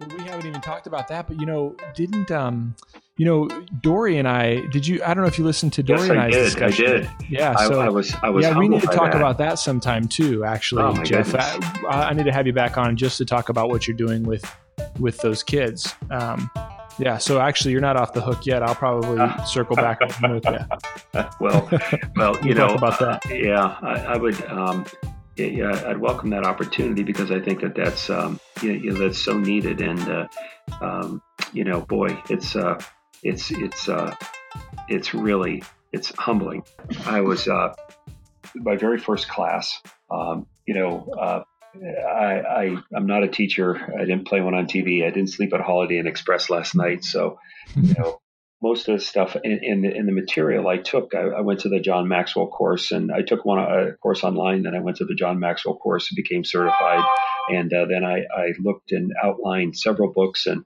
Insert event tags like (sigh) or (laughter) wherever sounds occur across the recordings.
Well, we haven't even talked about that, but you know, didn't um, you know, Dory and I? Did you? I don't know if you listened to Dory yes, and I I's did. discussion. I did. Yeah, I, so I was. I was. yeah, we need to talk that. about that sometime too. Actually, Oh, Jeff, I. I need to have you back on just to talk about what you're doing with with those kids. Um, yeah, so actually, you're not off the hook yet. I'll probably circle back with you. (laughs) well, well, (laughs) you know, about that. yeah, I, I would. Um, yeah, I'd welcome that opportunity because I think that that's um, you you know, that's so needed, and uh, um, you know, boy, it's uh, it's it's uh, it's really it's humbling. I was uh, my very first class. Um, you know, uh, I, I I'm not a teacher. I didn't play one on TV. I didn't sleep at Holiday Inn Express last night, so you know most of the stuff in, in, the, in the material I took, I, I went to the John Maxwell course and I took one a course online. Then I went to the John Maxwell course and became certified. And uh, then I, I looked and outlined several books and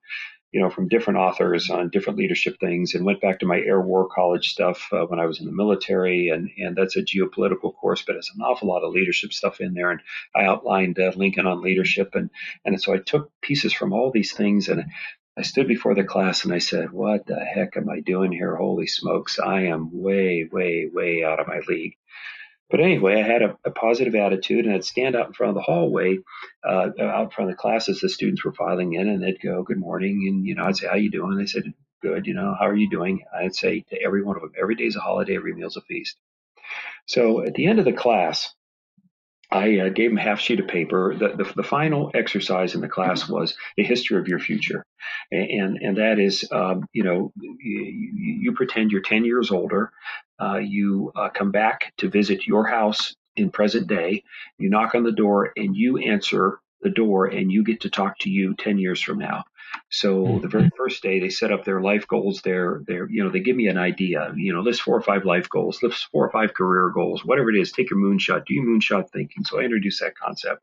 you know from different authors on different leadership things and went back to my air war college stuff uh, when I was in the military and and that's a geopolitical course but it's an awful lot of leadership stuff in there and I outlined uh, Lincoln on leadership and and so I took pieces from all these things and I stood before the class and I said, What the heck am I doing here? Holy smokes, I am way, way, way out of my league. But anyway, I had a, a positive attitude and I'd stand out in front of the hallway, uh, out in front of the classes the students were filing in and they'd go, Good morning. And, you know, I'd say, How you doing? They said, Good. You know, how are you doing? I'd say to every one of them, Every day's a holiday, every meal's a feast. So at the end of the class, I uh, gave them a half sheet of paper. The, the, the final exercise in the class was the history of your future, and and that is, um, you know, you, you pretend you're 10 years older. Uh, you uh, come back to visit your house in present day. You knock on the door, and you answer the door, and you get to talk to you 10 years from now. So the very first day, they set up their life goals. Their, their, you know, they give me an idea. You know, list four or five life goals, list four or five career goals, whatever it is. Take your moonshot. Do your moonshot thinking. So I introduced that concept,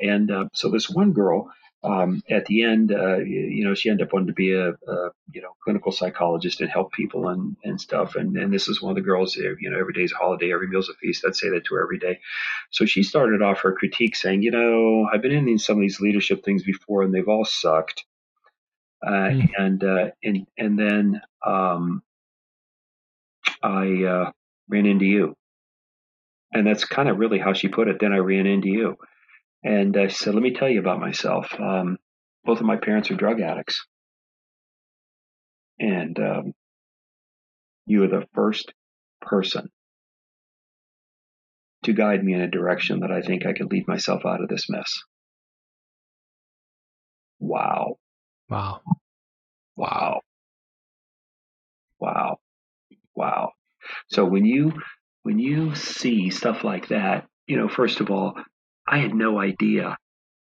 and uh, so this one girl. Um, at the end, uh, you, you know, she ended up wanting to be a, a, you know, clinical psychologist and help people and, and stuff. And, and this is one of the girls, uh, you know, every day's a holiday, every meal's a feast. I'd say that to her every day. So she started off her critique saying, you know, I've been in some of these leadership things before and they've all sucked. Uh, Mm. and uh, and and then um, I uh, ran into you, and that's kind of really how she put it. Then I ran into you, and I said, "Let me tell you about myself. Um, both of my parents are drug addicts, and um, you are the first person to guide me in a direction that I think I could lead myself out of this mess." Wow! Wow. Wow. Wow. Wow. So when you when you see stuff like that, you know, first of all, I had no idea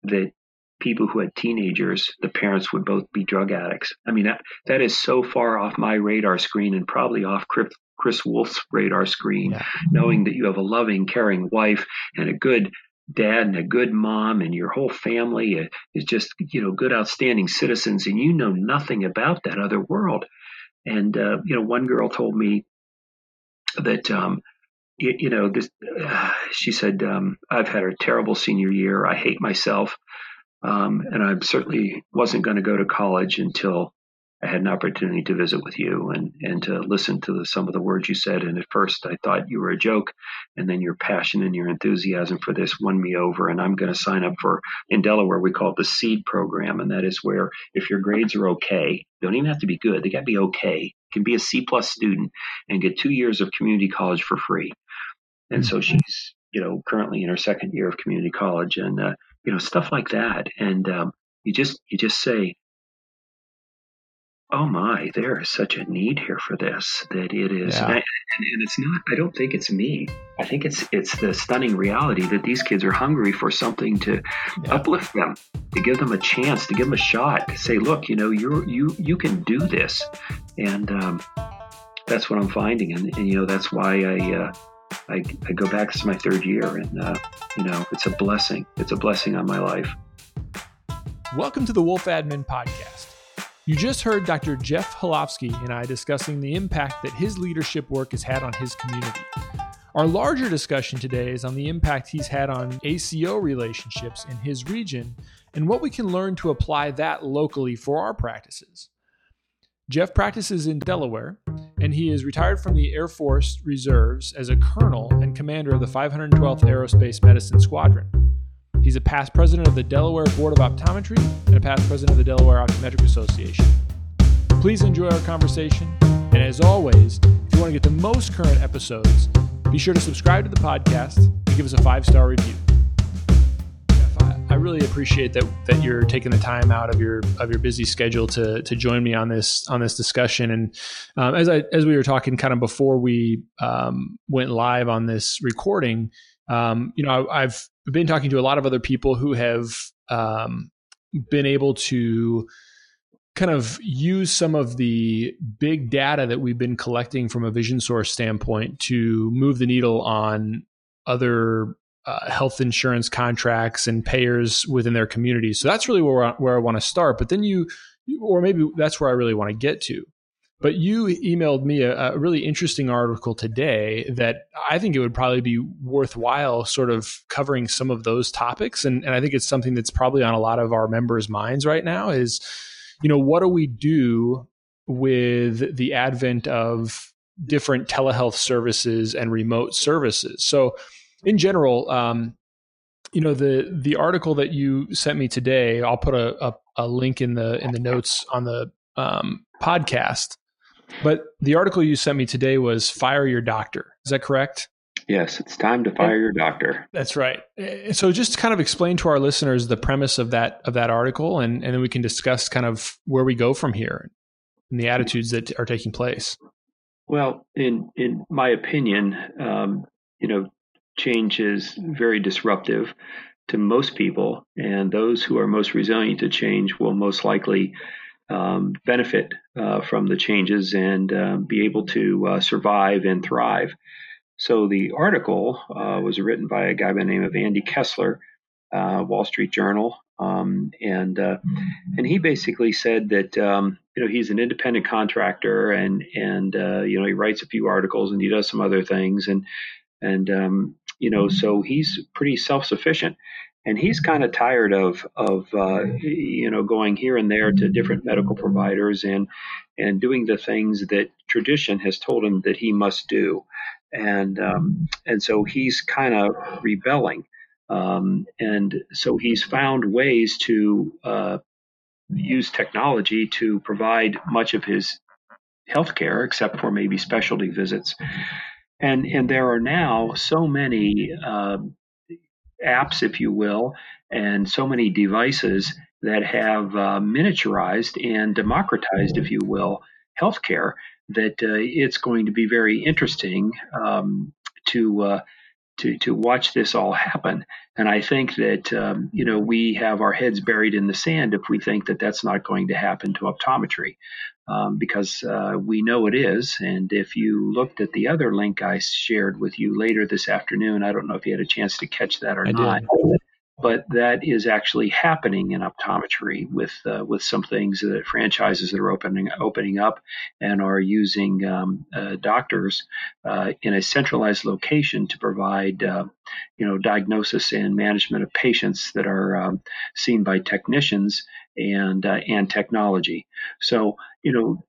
that people who had teenagers, the parents would both be drug addicts. I mean, that, that is so far off my radar screen and probably off Chris, Chris Wolf's radar screen, Yeah. knowing that you have a loving, caring wife and a good dad and a good mom and your whole family is just, you know, good, outstanding citizens and you know nothing about that other world. And, uh, you know, one girl told me that, um, you, you know, this, uh, (sighs) she said, um, I've had a terrible senior year. I hate myself. Um, and I certainly wasn't going to go to college until I had an opportunity to visit with you and, and to listen to the, some of the words you said. And at first I thought you were a joke. And then your passion and your enthusiasm for this won me over. And I'm going to sign up for, in Delaware, we call it the SEED program. And that is where if your grades are okay, don't even have to be good, they got to be okay. You can be a C plus student and get two years of community college for free. And so she's, you know, currently in her second year of community college and, uh, you know, stuff like that. And um, you just, you just say, oh my, there is such a need here for this that it is, Yeah. and, and it's not. I don't think it's me. I think it's it's the stunning reality that these kids are hungry for something to Yeah. uplift them, to give them a chance, to give them a shot, to say, look, you know, you you you can do this, and um, that's what I'm finding, and, and you know, that's why I. Uh, I, I go back. This is my third year, and uh, you know it's a blessing. It's a blessing on my life. Welcome to the Wolf Admin Podcast. You just heard Dr. Jeff Hilovsky and I discussing the impact that his leadership work has had on his community. Our larger discussion today is on the impact he's had on ACO relationships in his region and what we can learn to apply that locally for our practices. Jeff practices in Delaware, and he is retired from the Air Force Reserves as a colonel and commander of the 512th Aerospace Medicine Squadron. He's a past president of the Delaware Board of Optometry and a past president of the Delaware Optometric Association. Please enjoy our conversation, and as always, if you want to get the most current episodes, be sure to subscribe to the podcast and give us a five star review. I really appreciate that that you're taking the time out of your of your busy schedule to to join me on this on this discussion. And um, as I as we were talking kind of before we um, went live on this recording, um, you know, I, have been talking to a lot of other people who have um, been able to kind of use some of the big data that we've been collecting from a vision source standpoint to move the needle on other uh, health insurance contracts and payers within their communities. So that's really where, where I want to start. But then you, or maybe that's where I really want to get to. But you emailed me a, a, really interesting article today that I think it would probably be worthwhile sort of covering some of those topics. And, and I think it's something that's probably on a lot of our members' minds right now is, you know, what do we do with the advent of different telehealth services and remote services? So, in general, um, you know the the article that you sent me today. I'll put a, a, a link in the in the notes on the um, podcast. But the article you sent me today was "Fire Your Doctor." Is that correct? Yes, it's time to fire your doctor. That's right. So just kind of explain to our listeners the premise of that of that article, and and then we can discuss kind of where we go from here and the attitudes that are taking place. Well, in in my opinion, um, you know, change is very disruptive to most people, and those who are most resilient to change will most likely um, benefit uh, from the changes and uh, be able to uh, survive and thrive. So the article uh, was written by a guy by the name of Andy Kessler, uh, Wall Street Journal, um, and uh, and he basically said that um, you know he's an independent contractor and and you know he writes a few articles and he does some other things and and um, you know, so he's pretty self sufficient. And he's kind of tired of of uh, you know going here and there to different medical providers and and doing the things that tradition has told him that he must do, and um, and so he's kind of rebelling, um, and so he's found ways to uh, use technology to provide much of his healthcare, except for maybe specialty visits. And and there are now so many uh, apps, if you will, and so many devices that have uh, miniaturized and democratized, if you will, healthcare that uh, it's going to be very interesting um, to uh, to to watch this all happen. And I think that um, you know we have our heads buried in the sand if we think that that's not going to happen to optometry um, because uh, we know it is. And if you looked at the other link I shared with you later this afternoon, I don't know if you had a chance to catch that or I not. Did. But that is actually happening in optometry with uh, with some things that franchises that are opening opening up and are using um, uh, doctors uh, in a centralized location to provide uh, you know diagnosis and management of patients that are um, seen by technicians and uh, and technology. So you know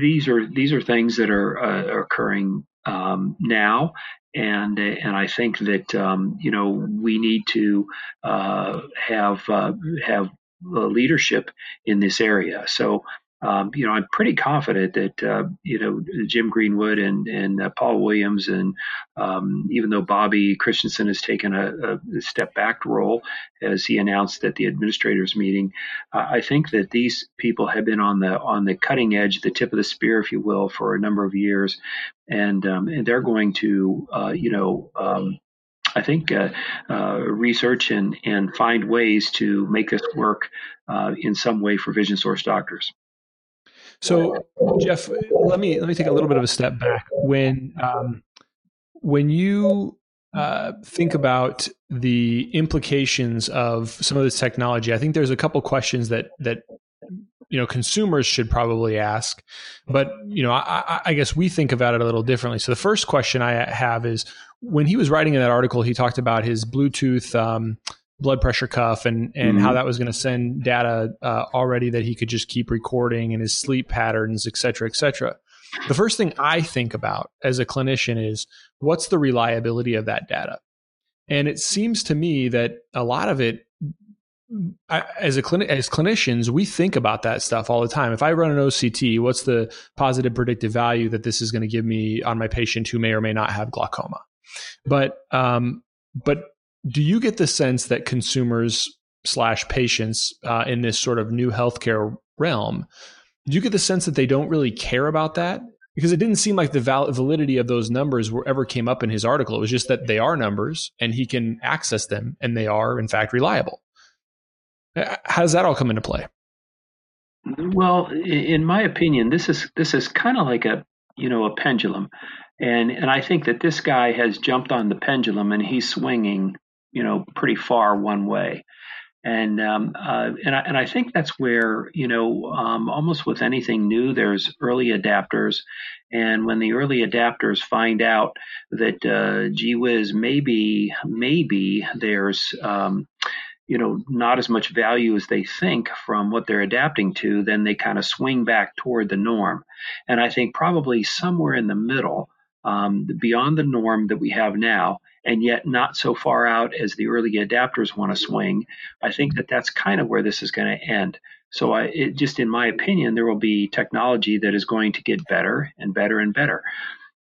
these are these are things that are uh, occurring um, now, and and I think that um, you know we need to uh, have uh, have leadership in this area. So um, you know, I'm pretty confident that uh, you know Jim Greenwood and and uh, Paul Williams, and um, even though Bobby Christensen has taken a, a, step back role as he announced at the administrators meeting, uh, I think that these people have been on the on the cutting edge, the tip of the spear, if you will, for a number of years, and um, and they're going to uh, you know. Um, I think uh, uh, research and, and find ways to make this work in some way for Vision Source doctors. So, Jeff, let me let me take a little bit of a step back. When um, when you uh, think about the implications of some of this technology, I think there's a couple questions that that you know consumers should probably ask. But you know, I, I guess we think about it a little differently. So the first question I have is when he was writing in that article, he talked about his Bluetooth. Um, blood pressure cuff and and mm-hmm. how that was going to send data uh, already that he could just keep recording and his sleep patterns, et cetera, et cetera. The first thing I think about as a clinician is what's the reliability of that data? And it seems to me that a lot of it as a clinic as clinicians we think about that stuff all the time if i run an oct what's the positive predictive value that this is going to give me on my patient who may or may not have glaucoma but um, but do you get the sense that consumers slash patients uh, in this sort of new healthcare realm do you get the sense that they don't really care about that? Because it didn't seem like the val- validity of those numbers were ever came up in his article. It was just that they are numbers and he can access them and they are in fact reliable. How does that all come into play? Well, in my opinion, this is this is kind of like a you know a pendulum, and and I think that this guy has jumped on the pendulum and he's swinging you know pretty far one way, and um, uh, and I and I think that's where you know um, almost with anything new, there's early adapters, and when the early adapters find out that uh, gee whiz, maybe maybe there's um, you know not as much value as they think from what they're adapting to then they kind of swing back toward the norm. And i think probably somewhere in the middle um, beyond the norm that we have now and yet not so far out as the early adapters want to swing i think that that's kind of where this is going to end. So I, it, just in my opinion there will be technology that is going to get better and better and better.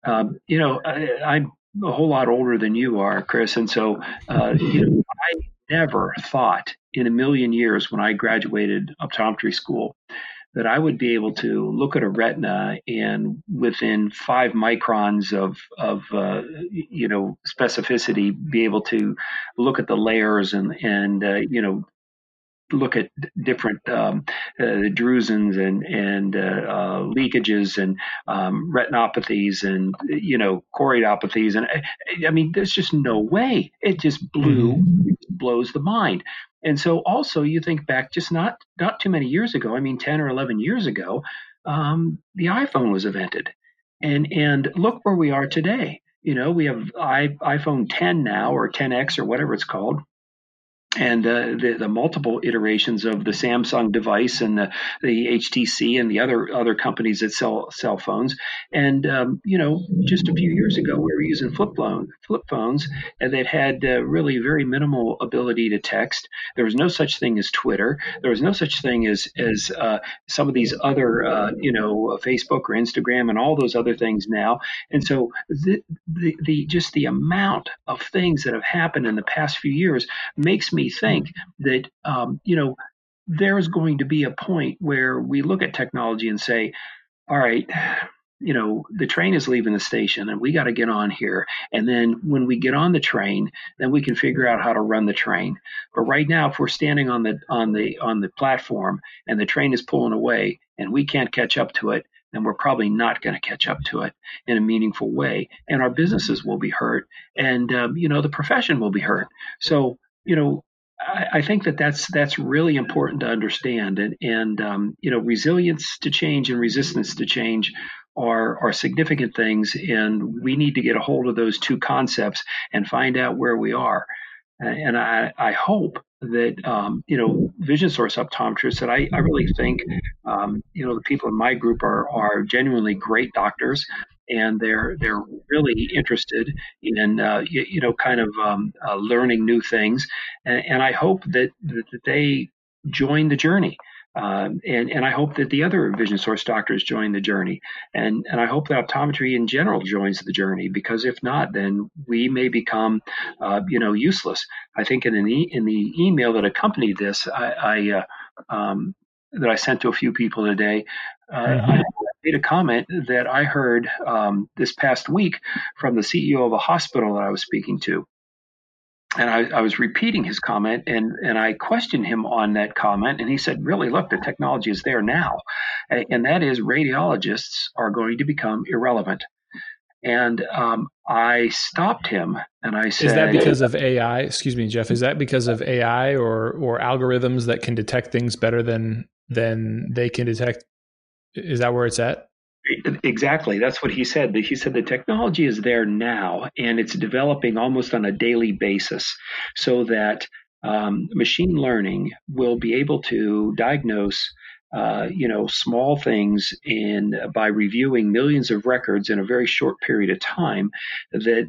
Um, you know I, am a whole lot older than you are chris and so uh, you know i never thought in a million years when I graduated optometry school that I would be able to look at a retina and within five microns of of uh, you know specificity be able to look at the layers and and uh, you know look at different um, uh, drusens and and uh, uh, leakages and um, retinopathies and you know choroidopathies and I mean there's just no way. It just blew mm-hmm. it blows the mind and so also you think back just not not too many years ago I mean 10 or 11 years ago um, the iPhone was invented. And and look where we are today. You know we have I, iPhone 10 now or 10x or whatever it's called and uh, the, the, multiple iterations of the Samsung device and the, the HTC and the other other companies that sell cell phones. And um, you know, just a few years ago, we were using flip phone flip phones, that had uh, really very minimal ability to text. There was no such thing as Twitter. There was no such thing as as uh, some of these other uh, you know Facebook or Instagram and all those other things now. And so the, the the just the amount of things that have happened in the past few years makes me think that um, you know there's going to be a point where we look at technology and say, all right, you know, the train is leaving the station and we got to get on here. And then when we get on the train, then we can figure out how to run the train. But right now, if we're standing on the on the on the platform and the train is pulling away and we can't catch up to it, then we're probably not going to catch up to it in a meaningful way. And our businesses will be hurt, and um, you know, the profession will be hurt. So you know, I, think that that's that's really important to understand, and and um, you know resilience to change and resistance to change are are significant things, and we need to get a hold of those two concepts and find out where we are. And I, I hope that um, you know vision source optometrists that I, I really think um, you know the people in my group are are genuinely great doctors and they're they're really interested in uh, you, you, know kind of um, uh, learning new things, and, and I hope that, that they join the journey. Um, and, and I hope that the other vision source doctors join the journey. And, and I hope that optometry in general joins the journey because if not, then we may become, uh, you know, useless. I think in, an e- in the email that accompanied this, I, I uh, um, that I sent to a few people today, uh, mm-hmm. I made a comment that I heard um, this past week from the CEO of a hospital that I was speaking to. And I, I, was repeating his comment and, and I questioned him on that comment. And he said, Really, look, the technology is there now. And that is radiologists are going to become irrelevant. And um, I stopped him and I said, Is that because of AI? Excuse me, Jeff. Is that because of AI or, or algorithms that can detect things better than, than they can detect is that where it's at? Exactly. That's what he said. He said the technology is there now and it's developing almost on a daily basis so that um, machine learning will be able to diagnose uh, you know, small things in by reviewing millions of records in a very short period of time that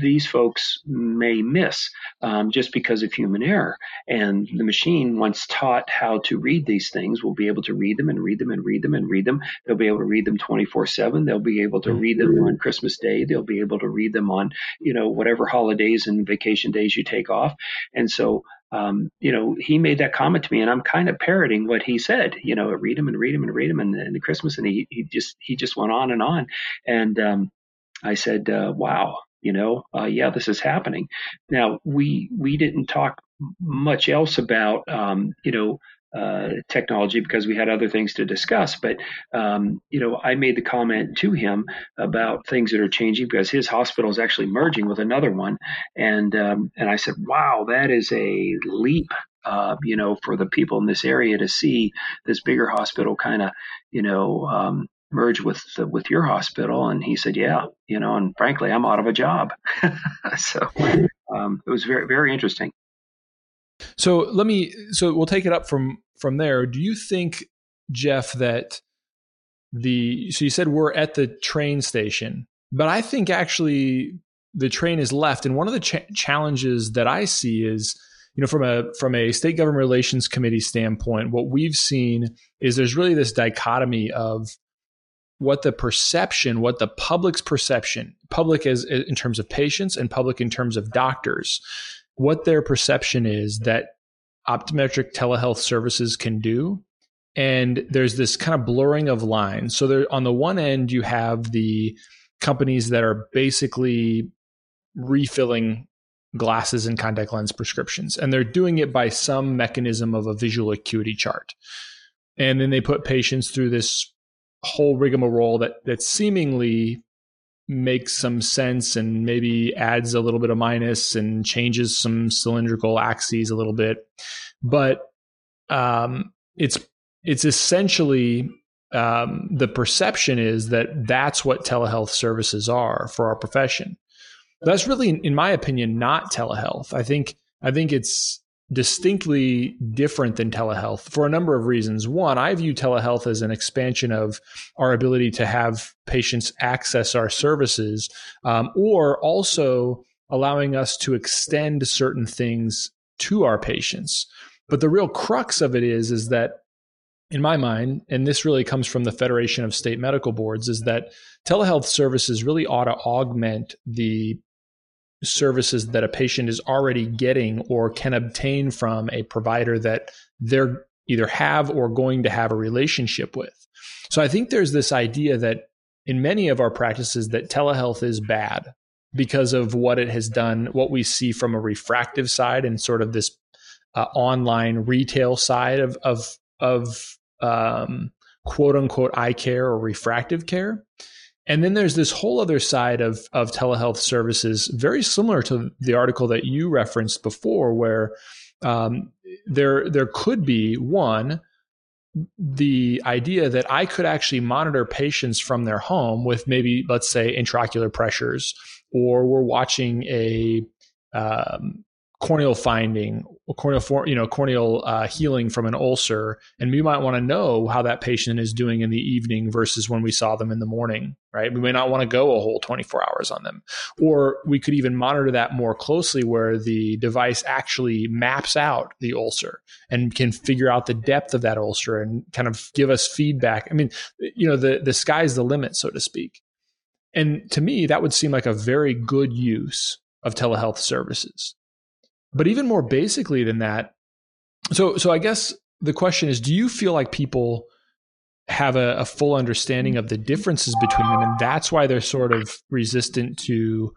these folks may miss um, just because of human error. And the machine, once taught how to read these things, will be able to read them and read them and read them and read them. They'll be able to read them 24 7. They'll be able to read them on Christmas Day. They'll be able to read them on, you know, whatever holidays and vacation days you take off. And so um, you know, he made that comment to me, and I'm kind of parroting what he said. You know, read him and read him and read him, and, and the Christmas, and he he just he just went on and on, and um, I said, uh, "Wow, you know, uh, yeah, this is happening." Now we we didn't talk much else about um, you know uh, technology because we had other things to discuss. But um, you know, I made the comment to him about things that are changing because his hospital is actually merging with another one, and um, and I said, "Wow, that is a leap." Uh, you know, for the people in this area to see this bigger hospital kind of, you know, um, merge with the, with your hospital and he said yeah you know and frankly i'm out of a job (laughs) so um, it was very very interesting so let me. So we'll take it up from from there. Do you think, Jeff, that the so you said we're at the train station, but I think actually the train is left, and one of the ch- challenges that I see is you know from a from a state government relations committee standpoint what we've seen is there's really this dichotomy of what the perception what the public's perception public as in terms of patients and public in terms of doctors what their perception is that optometric telehealth services can do. And there's this kind of blurring of lines. So there on the one end you have the companies that are basically refilling glasses and contact lens prescriptions and they're doing it by some mechanism of a visual acuity chart. And then they put patients through this whole rigmarole that that seemingly makes some sense and maybe adds a little bit of minus and changes some cylindrical axes a little bit. But um, it's it's essentially um, the perception is that that's what telehealth services are for our profession. That's really, in my opinion, not telehealth. I think I think it's distinctly different than telehealth for a number of reasons. One, I view telehealth as an expansion of our ability to have patients access our services, um, or also allowing us to extend certain things to our patients. But the real crux of it is, is that in my mind, and this really comes from the Federation of State Medical Boards, is that telehealth services really ought to augment the services that a patient is already getting or can obtain from a provider that they're either have or going to have a relationship with. So I think there's this idea that in many of our practices that telehealth is bad because of what it has done, what we see from a refractive side and sort of this uh, online retail side of of of um, quote unquote eye care or refractive care. And then there's this whole other side of, of telehealth services, very similar to the article that you referenced before, where um, there there could be one the idea that I could actually monitor patients from their home with maybe let's say intraocular pressures, or we're watching a um, corneal finding, corneal, for, you know, corneal uh, healing from an ulcer, and we might want to know how that patient is doing in the evening versus when we saw them in the morning, right? We may not want to go a whole 24 hours on them, or we could even monitor that more closely, where the device actually maps out the ulcer and can figure out the depth of that ulcer and kind of give us feedback. I mean, you know, the the sky's the limit, so to speak. And to me, that would seem like a very good use of telehealth services but even more basically than that, so so I guess the question is, do you feel like people have a, a full understanding of the differences between them, and that's why they're sort of resistant to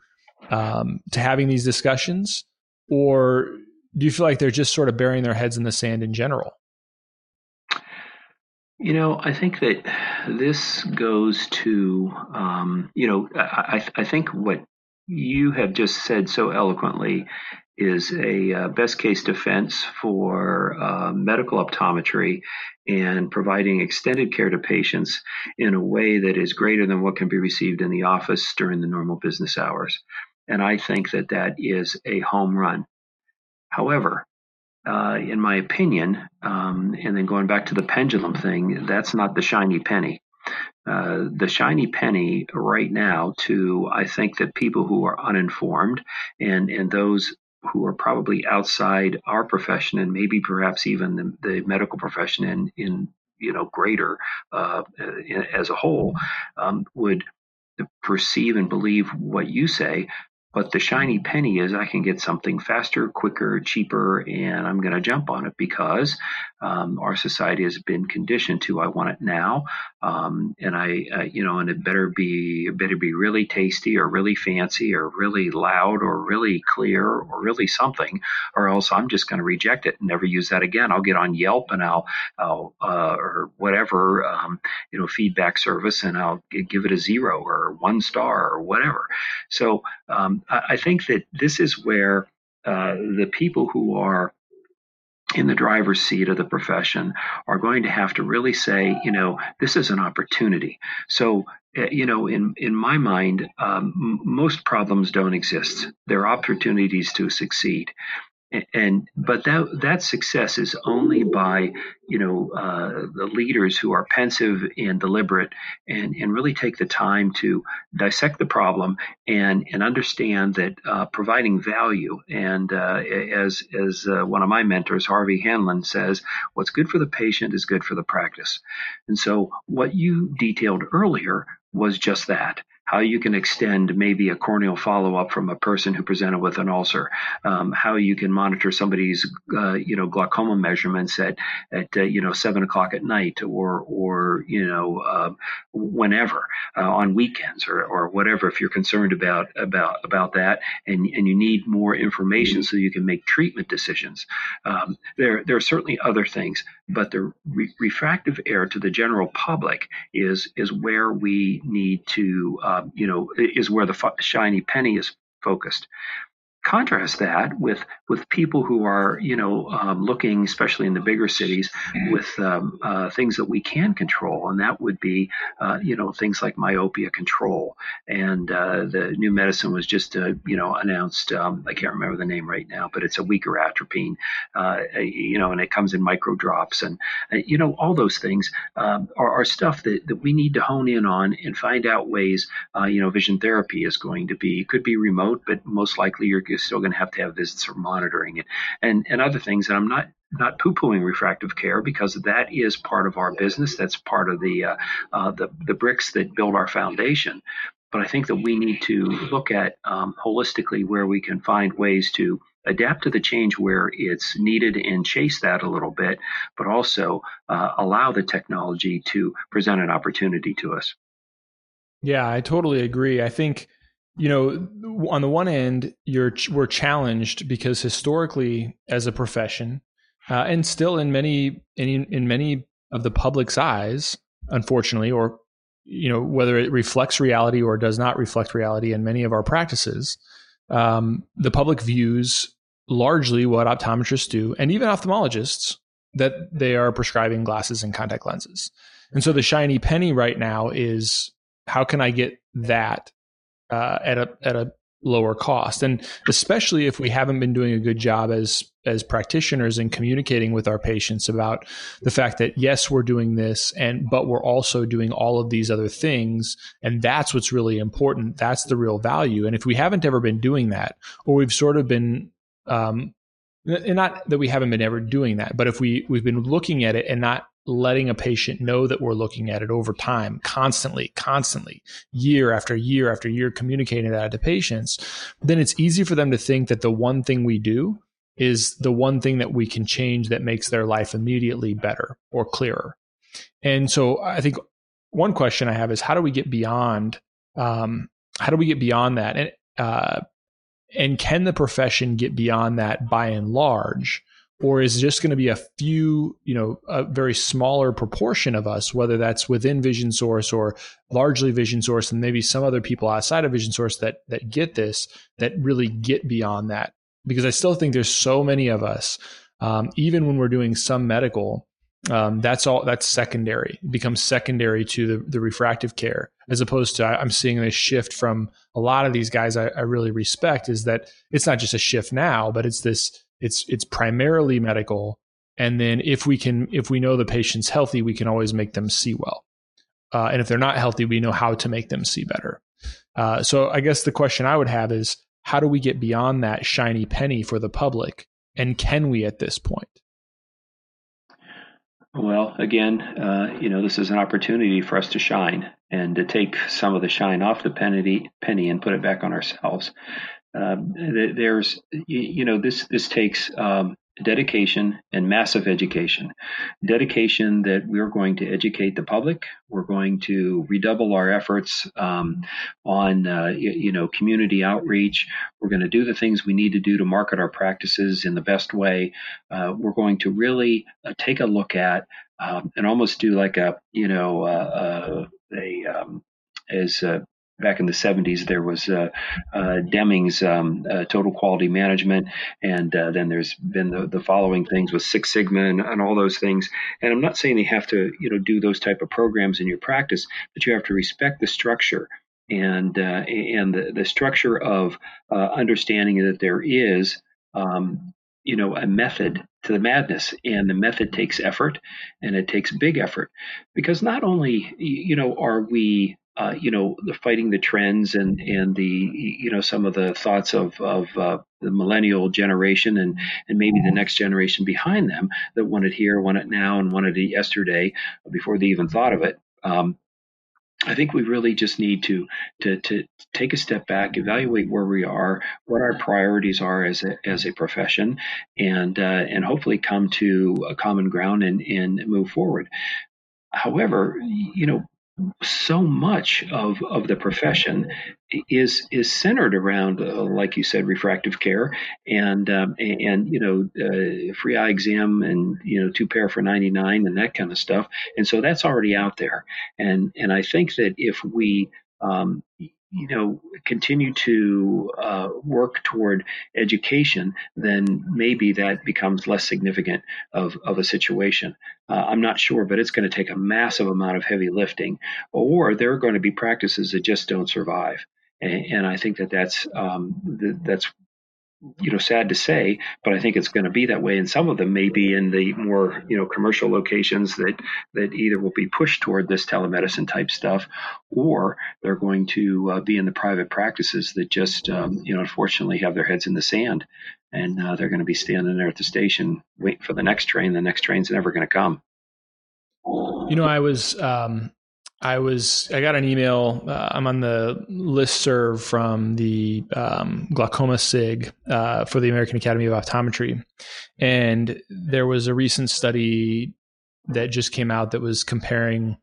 um, to having these discussions, or do you feel like they're just sort of burying their heads in the sand in general? You know, I think that this goes to, um, you know, I, I think what you have just said so eloquently is a uh, best case defense for uh, medical optometry and providing extended care to patients in a way that is greater than what can be received in the office during the normal business hours. And I think that that is a home run. However, uh, in my opinion, um, and then going back to the pendulum thing, that's not the shiny penny. Uh, the shiny penny right now to I think that people who are uninformed and and those who are probably outside our profession and maybe perhaps even the, the medical profession in in you know greater uh, as a whole um, would perceive and believe what you say but the shiny penny is I can get something faster, quicker, cheaper, and I'm going to jump on it because um, our society has been conditioned to I want it now, um, and I, uh, you know, and it better be it better be really tasty or really fancy or really loud or really clear or really something, or else I'm just going to reject it and never use that again. I'll get on Yelp and I'll, I'll uh, or whatever, um, you know, feedback service, and I'll give it a zero or one star or whatever. So um, I think that this is where uh, the people who are in the driver's seat of the profession are going to have to really say, you know, this is an opportunity. So, uh, you know, in in my mind, um, most problems don't exist. They're opportunities to succeed, and but that that success is only by you know uh, the leaders who are pensive and deliberate and and really take the time to dissect the problem and and understand that uh, providing value. And uh, as as uh, one of my mentors Harvey Hanlon says what's good for the patient is good for the practice. And so what you detailed earlier was just that how you can extend maybe a corneal follow up from a person who presented with an ulcer, um, how you can monitor somebody's uh, you know glaucoma measurements at at uh, you know seven o'clock at night or or you know uh, whenever on weekends or, or whatever if you're concerned about about about that and and you need more information so you can make treatment decisions. Um, there there are certainly other things, but the re- refractive error to the general public is is where we need to uh, um, Um, you know, is where the shiny penny is focused. Contrast that with with people who are you know um, looking, especially in the bigger cities, with um, uh, things that we can control, and that would be uh, you know things like myopia control. And uh, the new medicine was just uh, you know announced. Um, I can't remember the name right now, but it's a weaker atropine. Uh, you know, and it comes in micro drops, and uh, you know all those things um, are, are, stuff that, that we need to hone in on and find out ways. you know, vision therapy is going to be could be remote, but most likely you're you're still going to have to have visits for monitoring it and, and other things. And I'm not not poo-pooing refractive care because that is part of our business. That's part of the uh, uh, the, the bricks that build our foundation. But I think that we need to look at um, holistically where we can find ways to adapt to the change where it's needed and chase that a little bit, but also uh, allow the technology to present an opportunity to us. Yeah, I totally agree. I think you know, on the one end, you're we're challenged because historically, as a profession, uh, and still in many in, in many of the public's eyes, unfortunately, or you know, whether it reflects reality or does not reflect reality in many of our practices, um, the public views largely what optometrists do, and even ophthalmologists, that they are prescribing glasses and contact lenses. And so the shiny penny right now is how can I get that uh, at a at a lower cost. And especially if we haven't been doing a good job as as practitioners in communicating with our patients about the fact that yes we're doing this and but we're also doing all of these other things and that's what's really important. That's the real value. And if we haven't ever been doing that or we've sort of been um and not that we haven't been ever doing that but if we we've been looking at it and not letting a patient know that we're looking at it over time, constantly, constantly, year after year after year, communicating that to patients, then it's easy for them to think that the one thing we do is the one thing that we can change that makes their life immediately better or clearer. And so I think one question I have is how do we get beyond um, how do we get beyond that and uh, and can the profession get beyond that by and large or is just going to be a few, you know, a very smaller proportion of us, whether that's within Vision Source or largely Vision Source, and maybe some other people outside of Vision Source that that get this, that really get beyond that? Because I still think there's so many of us, um, even when we're doing some medical, um, that's all that's secondary it becomes secondary to the, the refractive care as opposed to i'm seeing this shift from a lot of these guys I, I really respect is that it's not just a shift now but it's this it's it's primarily medical. And then if we can if we know the patient's healthy we can always make them see well. Uh, and if they're not healthy we know how to make them see better. Uh, so i guess the question i would have is how do we get beyond that shiny penny for the public? And can we at this point? Well again uh, you know this is an opportunity for us to shine and to take some of the shine off the penny penny and put it back on ourselves um, there's you know this this takes um, dedication and massive education. Dedication that we're going to educate the public. We're going to redouble our efforts um, on, uh, you, know, community outreach. We're going to do the things we need to do to market our practices in the best way. Uh, we're going to really uh, take a look at um, and almost do like a, you know, uh, uh, a um, as uh, back in the 70s, there was uh, uh, Deming's um, uh, Total Quality Management, and uh, then there's been the, the, following things with Six Sigma and, and, all those things. And I'm not saying you have to, you know, do those type of programs in your practice, but you have to respect the structure and uh, and the, the structure of uh, understanding that there is. Um, you know, a method to the madness, and the method takes effort, and it takes big effort, because not only, you know, are we uh, you know, the fighting the trends and and the you know some of the thoughts of of uh, the millennial generation and and maybe the next generation behind them that want it here, want it now, and wanted it yesterday before they even thought of it. Um, I think we really just need to, to to take a step back, evaluate where we are, what our priorities are as a as a profession, and uh, and hopefully come to a common ground and and move forward. However, you know, so much of, of the profession is is centered around, uh, like you said, refractive care and um, and you know uh, free eye exam and you know two pair for ninety nine and that kind of stuff. And so that's already out there. And and I think that if we um, you know continue to uh, work toward education, then maybe that becomes less significant of, of a situation. Uh, I'm not sure, but it's going to take a massive amount of heavy lifting, or there are going to be practices that just don't survive. And, and I think that that's um, that's you know sad to say but i think it's going to be that way. And some of them may be in the more you know commercial locations that that either will be pushed toward this telemedicine type stuff or they're going to uh, be in the private practices that just um, you know unfortunately have their heads in the sand. And uh, they're going to be standing there at the station waiting for the next train. The next train's never going to come. You know i was um, I was I got an email. Uh, I'm on the list serve from the um, glaucoma SIG uh, for the American Academy of Optometry, and there was a recent study that just came out that was comparing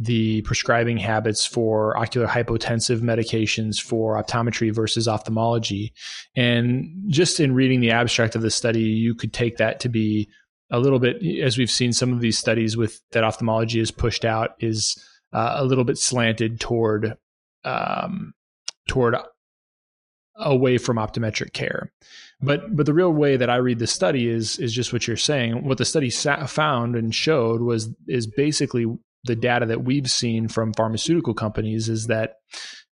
the prescribing habits for ocular hypotensive medications for optometry versus ophthalmology. And just in reading the abstract of the study, you could take that to be a little bit, as we've seen some of these studies with that ophthalmology is pushed out, is uh, a little bit slanted toward um, toward away from optometric care. But but the real way that I read the study is is just what you're saying. What the study sa- found and showed was is basically the data that we've seen from pharmaceutical companies is that,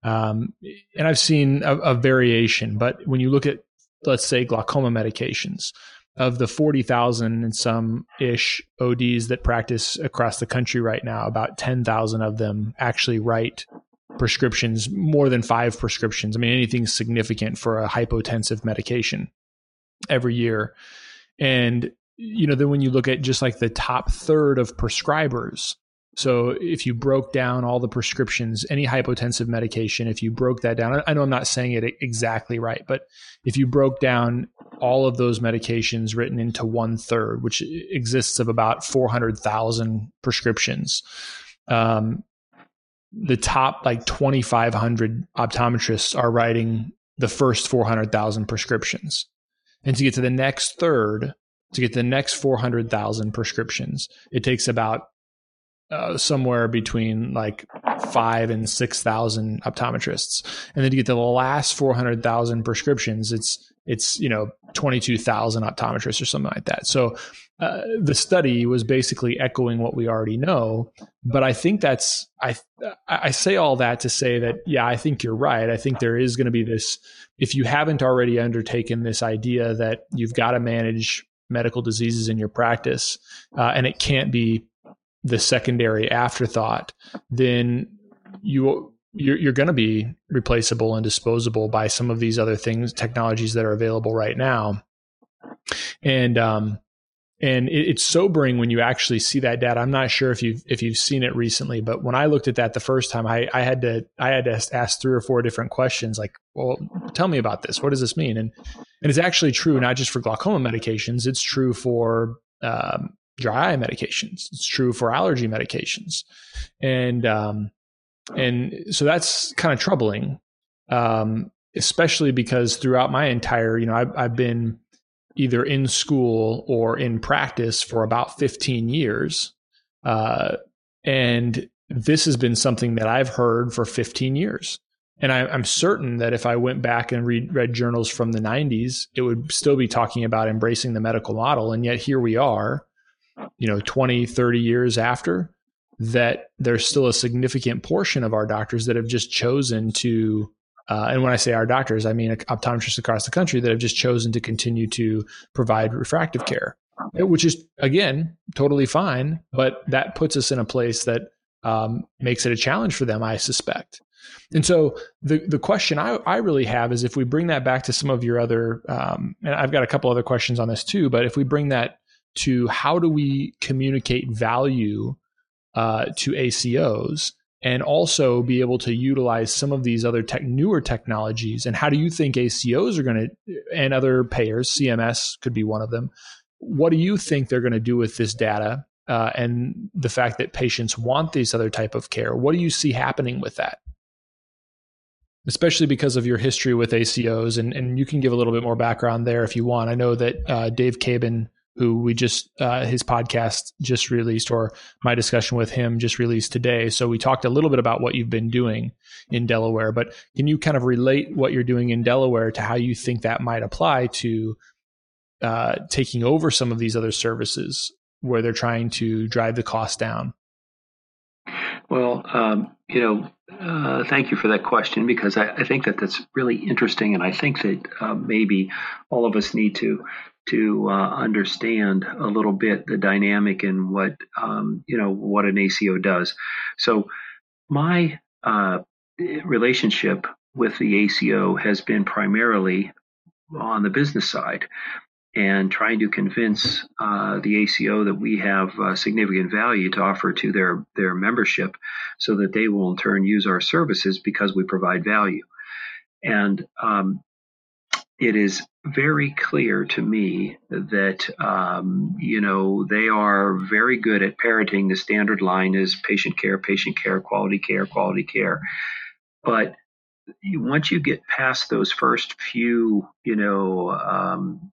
um, and I've seen a, a variation. But when you look at let's say glaucoma medications, of the 40,000 and some ish ODs that practice across the country right now, about 10,000 of them actually write prescriptions, more than five prescriptions. I mean, anything significant for a hypotensive medication every year. And, you know, then when you look at just like the top third of prescribers, so if you broke down all the prescriptions, any hypotensive medication, if you broke that down, I know I'm not saying it exactly right, but if you broke down all of those medications written into one third, which exists of about 400,000 prescriptions, um, the top like 2,500 optometrists are writing the first 400,000 prescriptions. And to get to the next third, to get the next 400,000 prescriptions, it takes about uh, somewhere between like five and six thousand optometrists, and then to get to the last four hundred thousand prescriptions, it's it's you know 22,000 optometrists or something like that. So uh, the study was basically echoing what we already know. But I think that's I I say all that to say that yeah, I think you're right. I think there is going to be this if you haven't already undertaken this idea that you've got to manage medical diseases in your practice, uh, and it can't be the secondary afterthought, then you you're, you're going to be replaceable and disposable by some of these other things, technologies that are available right now. And um, and it, it's sobering when you actually see that data. I'm not sure if you've if you've seen it recently, but when I looked at that the first time, I, I had to I had to ask three or four different questions, like, well, tell me about this. What does this mean? And and it's actually true not just for glaucoma medications. It's true for um, dry eye medications. It's true for allergy medications, and um, and so that's kind of troubling, um, especially because throughout my entire, you know, I've, I've been either in school or in practice for about 15 years. Uh, and this has been something that I've heard for 15 years. And I, am certain that if I went back and read, read journals from the 90s, it would still be talking about embracing the medical model. And yet here we are, you know, 20, 30 years after, that there's still a significant portion of our doctors that have just chosen to uh, and when I say our doctors, I mean optometrists across the country that have just chosen to continue to provide refractive care, which is again totally fine. But that puts us in a place that um, makes it a challenge for them, I suspect. And so the the question I, I really have is if we bring that back to some of your other, um, and I've got a couple other questions on this too, but if we bring that to how do we communicate value uh, to ACOs and also be able to utilize some of these other tech, newer technologies. And how do you think ACOs are going to, and other payers, CMS could be one of them. What do you think they're going to do with this data uh, and the fact that patients want these other type of care? What do you see happening with that? Especially because of your history with ACOs, and, and you can give a little bit more background there if you want. I know that uh, Dave Cabin who we just uh, his podcast just released or my discussion with him just released today. So we talked a little bit about what you've been doing in delaware but can you kind of relate what you're doing in delaware to how you think that might apply to uh, taking over some of these other services where they're trying to drive the cost down? Well um, you know uh, thank you for that question because I, I, think that that's really interesting, and I think that uh, maybe all of us need to to uh, understand a little bit the dynamic and what um, you know what an ACO does. So my uh, relationship with the ACO has been primarily on the business side and trying to convince uh, the ACO that we have uh, significant value to offer to their their membership, so that they will in turn use our services because we provide value. And um, it is very clear to me that um, you know they are very good at parroting the standard line is patient care, patient care, quality care, quality care. But once you get past those first few, you know, um,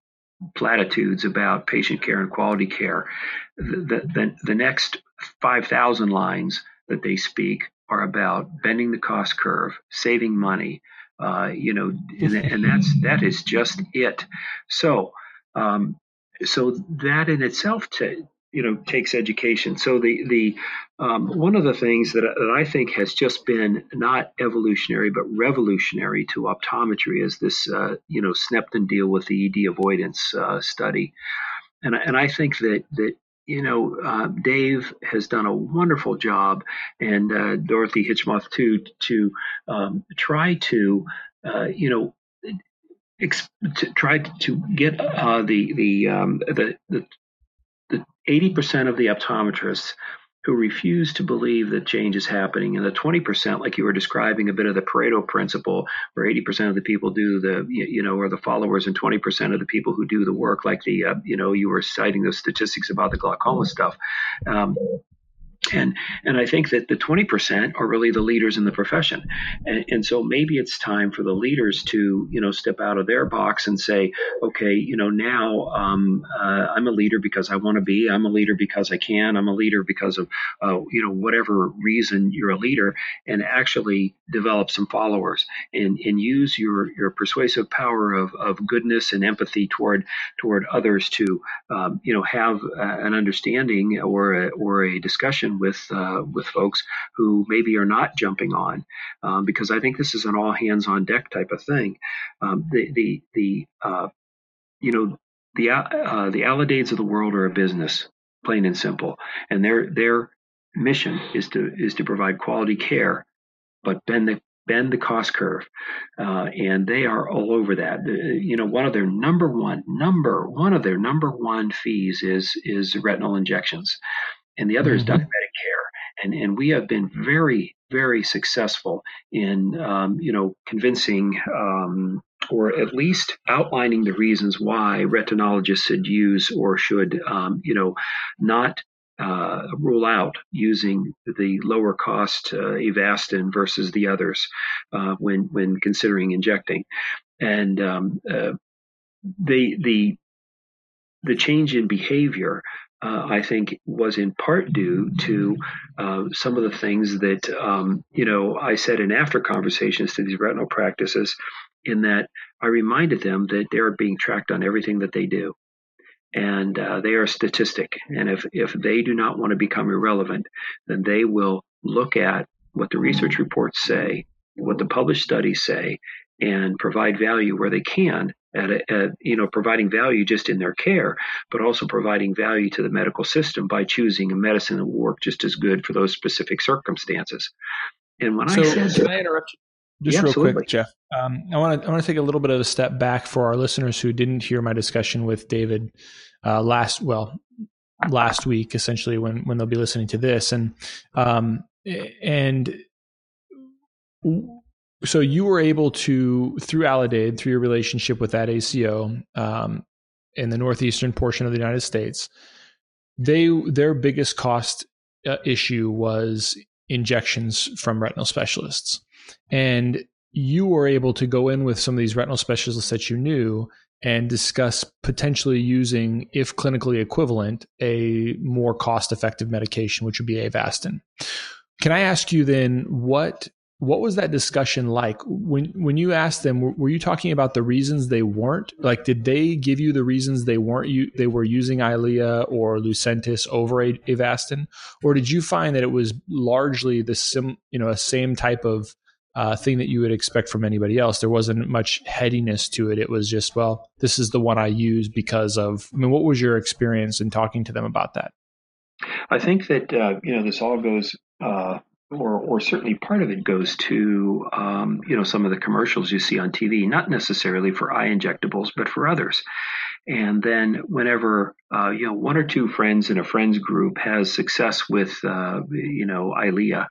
platitudes about patient care and quality care, the the, the next five thousand lines that they speak are about bending the cost curve, saving money, uh, you know, and, and, that's that is just it. So, um, so that in itself, t- you know, takes education. So the the um, one of the things that, that I think has just been not evolutionary but revolutionary to optometry is this, uh, you know, Snepton deal with the ED avoidance uh, study, and and I think that that you know, uh, Dave has done a wonderful job, and uh, Dorothy Hitchmoth too, to um, try to, uh, you know, to try to get uh, the the, um, the the the eighty percent of the optometrists who refuse to believe that change is happening. And the 20%, like you were describing a bit of the Pareto principle, where 80% of the people do the, you know, are the followers and 20% of the people who do the work, like the, uh, you know, you were citing those statistics about the glaucoma stuff. Um, and and I think that the 20% are really the leaders in the profession, and, and, so maybe it's time for the leaders to you know step out of their box and say, okay, you know now um, uh, I'm a leader because I want to be. I'm a leader because I can. I'm a leader because of uh, you know whatever reason you're a leader, and actually develop some followers and and use your your persuasive power of, of goodness and empathy toward toward others to um, you know have uh, an understanding or a, or a discussion with uh, with folks who maybe are not jumping on, um, because I think this is an all hands on deck type of thing. Um, the the the uh, you know the uh, the Aledades of the world are a business, plain and simple, and their their mission is to is to provide quality care, but bend the bend the cost curve, uh, and they are all over that. you know, one of their number one number one of their number one fees is is retinal injections and the other mm-hmm. is diabetic care. And, and we have been very, very successful in, um, you know, convincing um, or at least outlining the reasons why retinologists should use or should, um, you know, not uh, rule out using the lower cost uh, Avastin versus the others uh, when when considering injecting, and um, uh, the the the change in behavior uh, I think was in part due to uh, some of the things that um, you know I said in after conversations to these retinal practices, in that I reminded them that they're being tracked on everything that they do, and uh, they are a statistic. And if if they do not want to become irrelevant, then they will look at what the research reports say, what the published studies say, and provide value where they can at, a, at, you know providing value just in their care, but also providing value to the medical system by choosing a medicine that will work just as good for those specific circumstances. And when so, I said, can I interrupt you? Just yeah, real absolutely. quick, Jeff. Um, I want to I want to take a little bit of a step back for our listeners who didn't hear my discussion with David uh, last well last week, essentially when when they'll be listening to this, and um, and so you were able to through Aledade, through your relationship with that ACO um, in the northeastern portion of the United States, they their biggest cost uh, issue was injections from retinal specialists, and you were able to go in with some of these retinal specialists that you knew and discuss potentially using, if clinically equivalent, a more cost effective medication, which would be Avastin. Can I ask you then what what was that discussion like? When when you asked them were, you talking about the reasons they weren't? Like did they give you the reasons they weren't you they were using Eylea or Lucentis over Avastin? Or did you find that it was largely the sim you know a same type of uh, thing that you would expect from anybody else. There wasn't much headiness to it. It was just well this is the one I use because of I mean what was your experience in talking to them about that? I think that uh, you know this all goes uh, or, or certainly part of it goes to um, you know some of the commercials you see on TV, not necessarily for eye injectables, but for others. And then whenever uh, you know one or two friends in a friends group has success with uh, you know Eylea,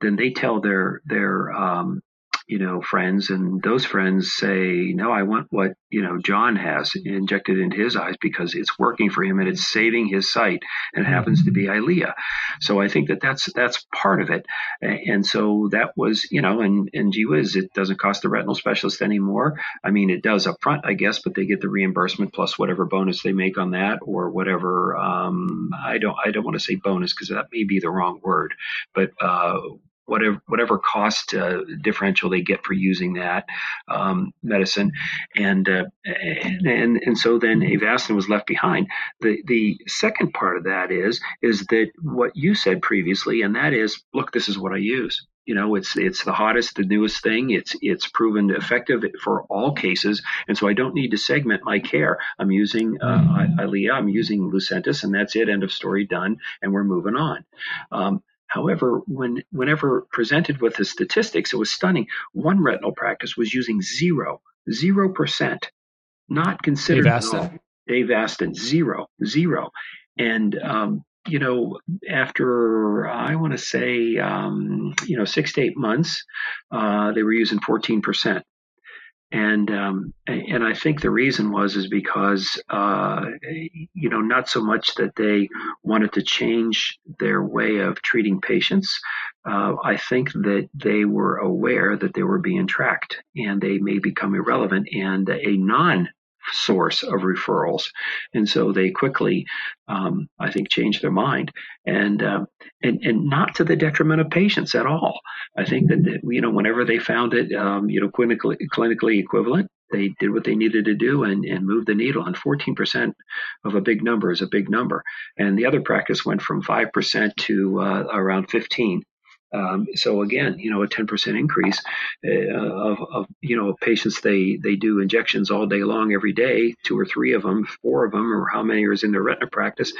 then they tell their their um, you know, friends, and those friends say, "No, I want what you know John has injected into his eyes because it's working for him and it's saving his sight, and it happens to be Eylea." So I think that that's that's part of it, and so that was you know, and and gee whiz, it doesn't cost the retinal specialist anymore. I mean, it does up front, I guess, but they get the reimbursement plus whatever bonus they make on that, or whatever. Um, I don't I don't want to say bonus because that may be the wrong word, but uh, whatever whatever cost uh, differential they get for using that um, medicine, and, uh, and, and and so then Avastin was left behind. The the second part of that is is that what you said previously, and that is, look, this is what I use. You know, it's it's the hottest, the newest thing. It's it's proven effective for all cases, and so I don't need to segment my care. I'm using uh, mm-hmm. Eylea, I'm using Lucentis, and that's it. End of story, done, and we're moving on. Um, However, when whenever presented with the statistics, it was stunning. One retinal practice was using zero, zero percent, not considered Avastin. Avastin, zero, zero. And um, you know, after I want to say, um, you know, six to eight months, uh, they were using 14%. And um, and I think the reason was is because uh, you know not so much that they wanted to change their way of treating patients. Uh, I think that they were aware that they were being tracked and they may become irrelevant. And a non source of referrals, and so they quickly, um, I think, changed their mind, and uh, and and not to the detriment of patients at all. I think that you know whenever they found it, um, you know, clinically clinically equivalent, they did what they needed to do and, and moved the needle. And 14% of a big number is a big number. And the other practice went from 5% to uh, around 15. Um, so again, you know, a 10% increase uh, of, of, you know, patients, they, they do injections all day long, every day, two or three of them, four of them, or how many is in their retina practice.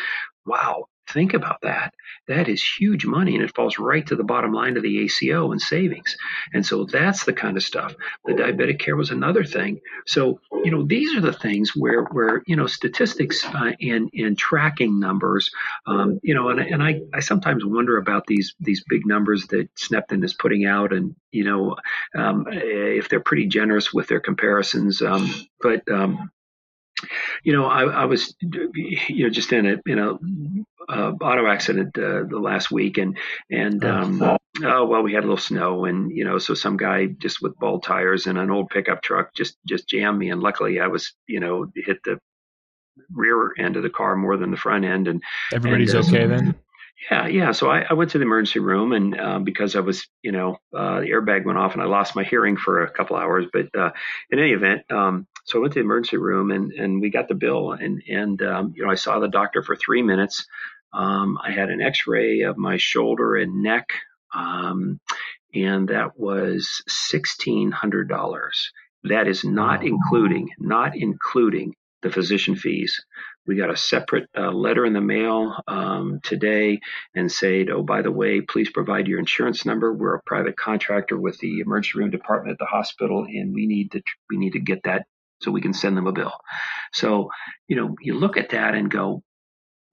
Wow. Think about that. That is huge money and it falls right to the bottom line of the ACO and savings. And so that's the kind of stuff. The diabetic care was another thing. So, you know, these are the things where, where you know, statistics uh, and, and tracking numbers, um, you know, and, and I, I sometimes wonder about these, these big numbers that Snepton is putting out and, you know, um, if they're pretty generous with their comparisons. Um, but, um, you know, I, I, was, you know, just in a in a uh, auto accident uh, the last week, and and oh, um, oh well, we had a little snow, and you know, so some guy just with bald tires and an old pickup truck just just jammed me, and luckily I was, you know, hit the rear end of the car more than the front end, and everybody's and, uh, okay then. Yeah, yeah. So I, I, went to the emergency room, and uh, because I was, you know, uh, the airbag went off, and I lost my hearing for a couple hours. But uh, in any event, um, so I went to the emergency room, and and we got the bill, and and um, you know, I saw the doctor for three minutes. Um, I had an X-ray of my shoulder and neck, um, and that was sixteen hundred dollars. That is not including, not including the physician fees. We got a separate uh, letter in the mail um, today and said, oh, by the way, please provide your insurance number. We're a private contractor with the emergency room department at the hospital, and we need to we need to get that so we can send them a bill. So, you know, you look at that and go,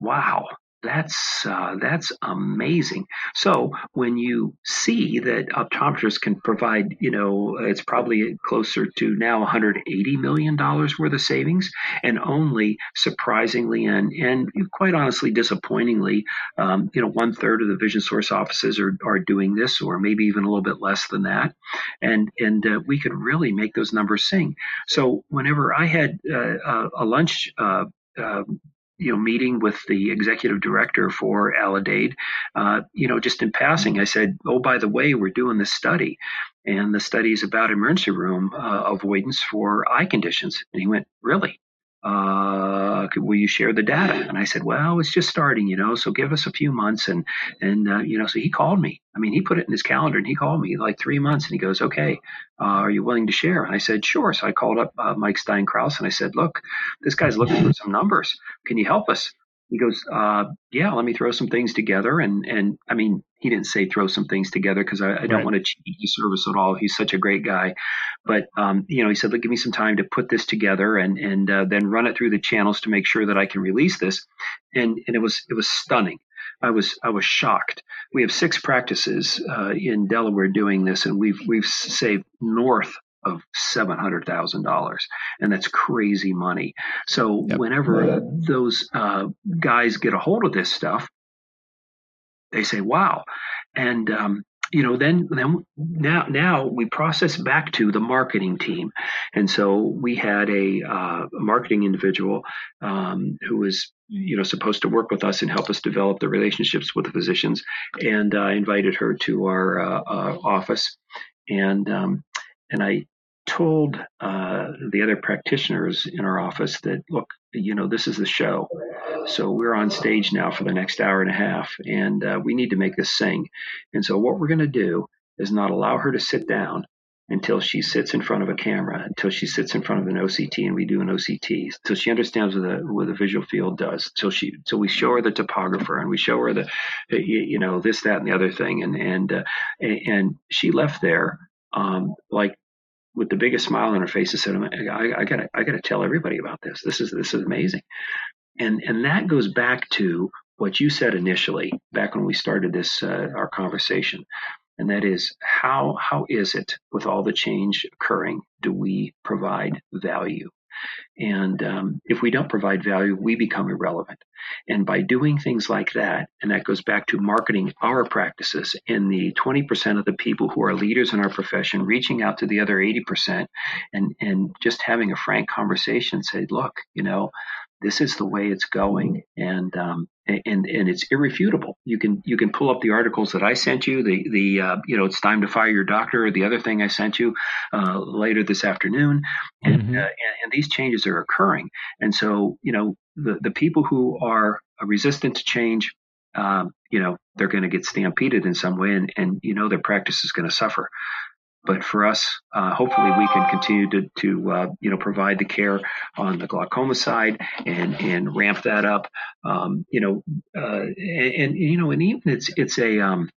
wow, that's uh, that's amazing. So when you see that optometrists can provide, you know, it's probably closer to now 180 million dollars worth of savings, and only surprisingly and and quite honestly disappointingly, um, you know, one third of the Vision Source offices are are doing this, or maybe even a little bit less than that, and and uh, we could really make those numbers sing. So whenever I had uh, a lunch. Uh, uh you know meeting with the executive director for Aledade, uh, you know, just in passing, I said, "Oh, by the way, we're doing this study, and the study is about emergency room uh, avoidance for eye conditions." And he went, "Really?" Uh, will you share the data? And I said, well, it's just starting, you know, so give us a few months. And, and, uh, you know, so he called me. I mean, he put it in his calendar and he called me like three months and he goes, okay, uh, are you willing to share? And I said, sure. So I called up uh, Mike Stein-Krause and I said, look, this guy's looking for some numbers. Can you help us? He goes, uh, yeah, let me throw some things together. And, and I mean, he didn't say throw some things together because I, I, don't want to cheat his service at all. He's such a great guy. But, um, you know, he said, look, give me some time to put this together and, and uh, then run it through the channels to make sure that I can release this. And, and it was, it was stunning. I was I was shocked. We have six practices uh, in Delaware doing this, and we've we've saved north of seven hundred thousand dollars, and that's crazy money. So yep. whenever those uh, guys get a hold of this stuff, they say, "Wow!" And um, you know, then then now now we process back to the marketing team, and so we had a, uh, marketing individual um, who was you know supposed to work with us and help us develop the relationships with the physicians, and I invited her to our uh, uh, office, and um, and I told uh, the other practitioners in our office that, look, you know, this is the show. So we're on stage now for the next hour and a half, and uh, we need to make this sing. And so what we're going to do is not allow her to sit down until she sits in front of a camera, until she sits in front of an OCT, and we do an OCT, until she understands what the what the visual field does. So she, till we show her the topographer, and we show her the, you know, this, that, and the other thing, and and uh, and she left there um, like with the biggest smile on her face and said, I, I, gotta, I gotta tell everybody about this. This is, this is amazing. And, and that goes back to what you said initially, back when we started this, uh, our conversation. and that is how how is it with all the change occurring do we provide value and um, if we don't provide value, we become irrelevant. And by doing things like that, and that goes back to marketing our practices and the 20% of the people who are leaders in our profession reaching out to the other 80% and, and just having a frank conversation, say, look, you know, this is the way it's going, and um, and and it's irrefutable. You can you can pull up the articles that I sent you. The the uh, you know it's time to fire your doctor. Or the other thing I sent you uh, later this afternoon, and, mm-hmm. uh, and, and these changes are occurring. And so you know the the people who are resistant to change. Um, you know they're going to get stampeded in some way, and, and you know their practice is going to suffer. But for us, uh, hopefully, we can continue to, to uh, you know provide the care on the glaucoma side and and ramp that up. Um, you know, uh, and, and, you know, and even it's it's a um,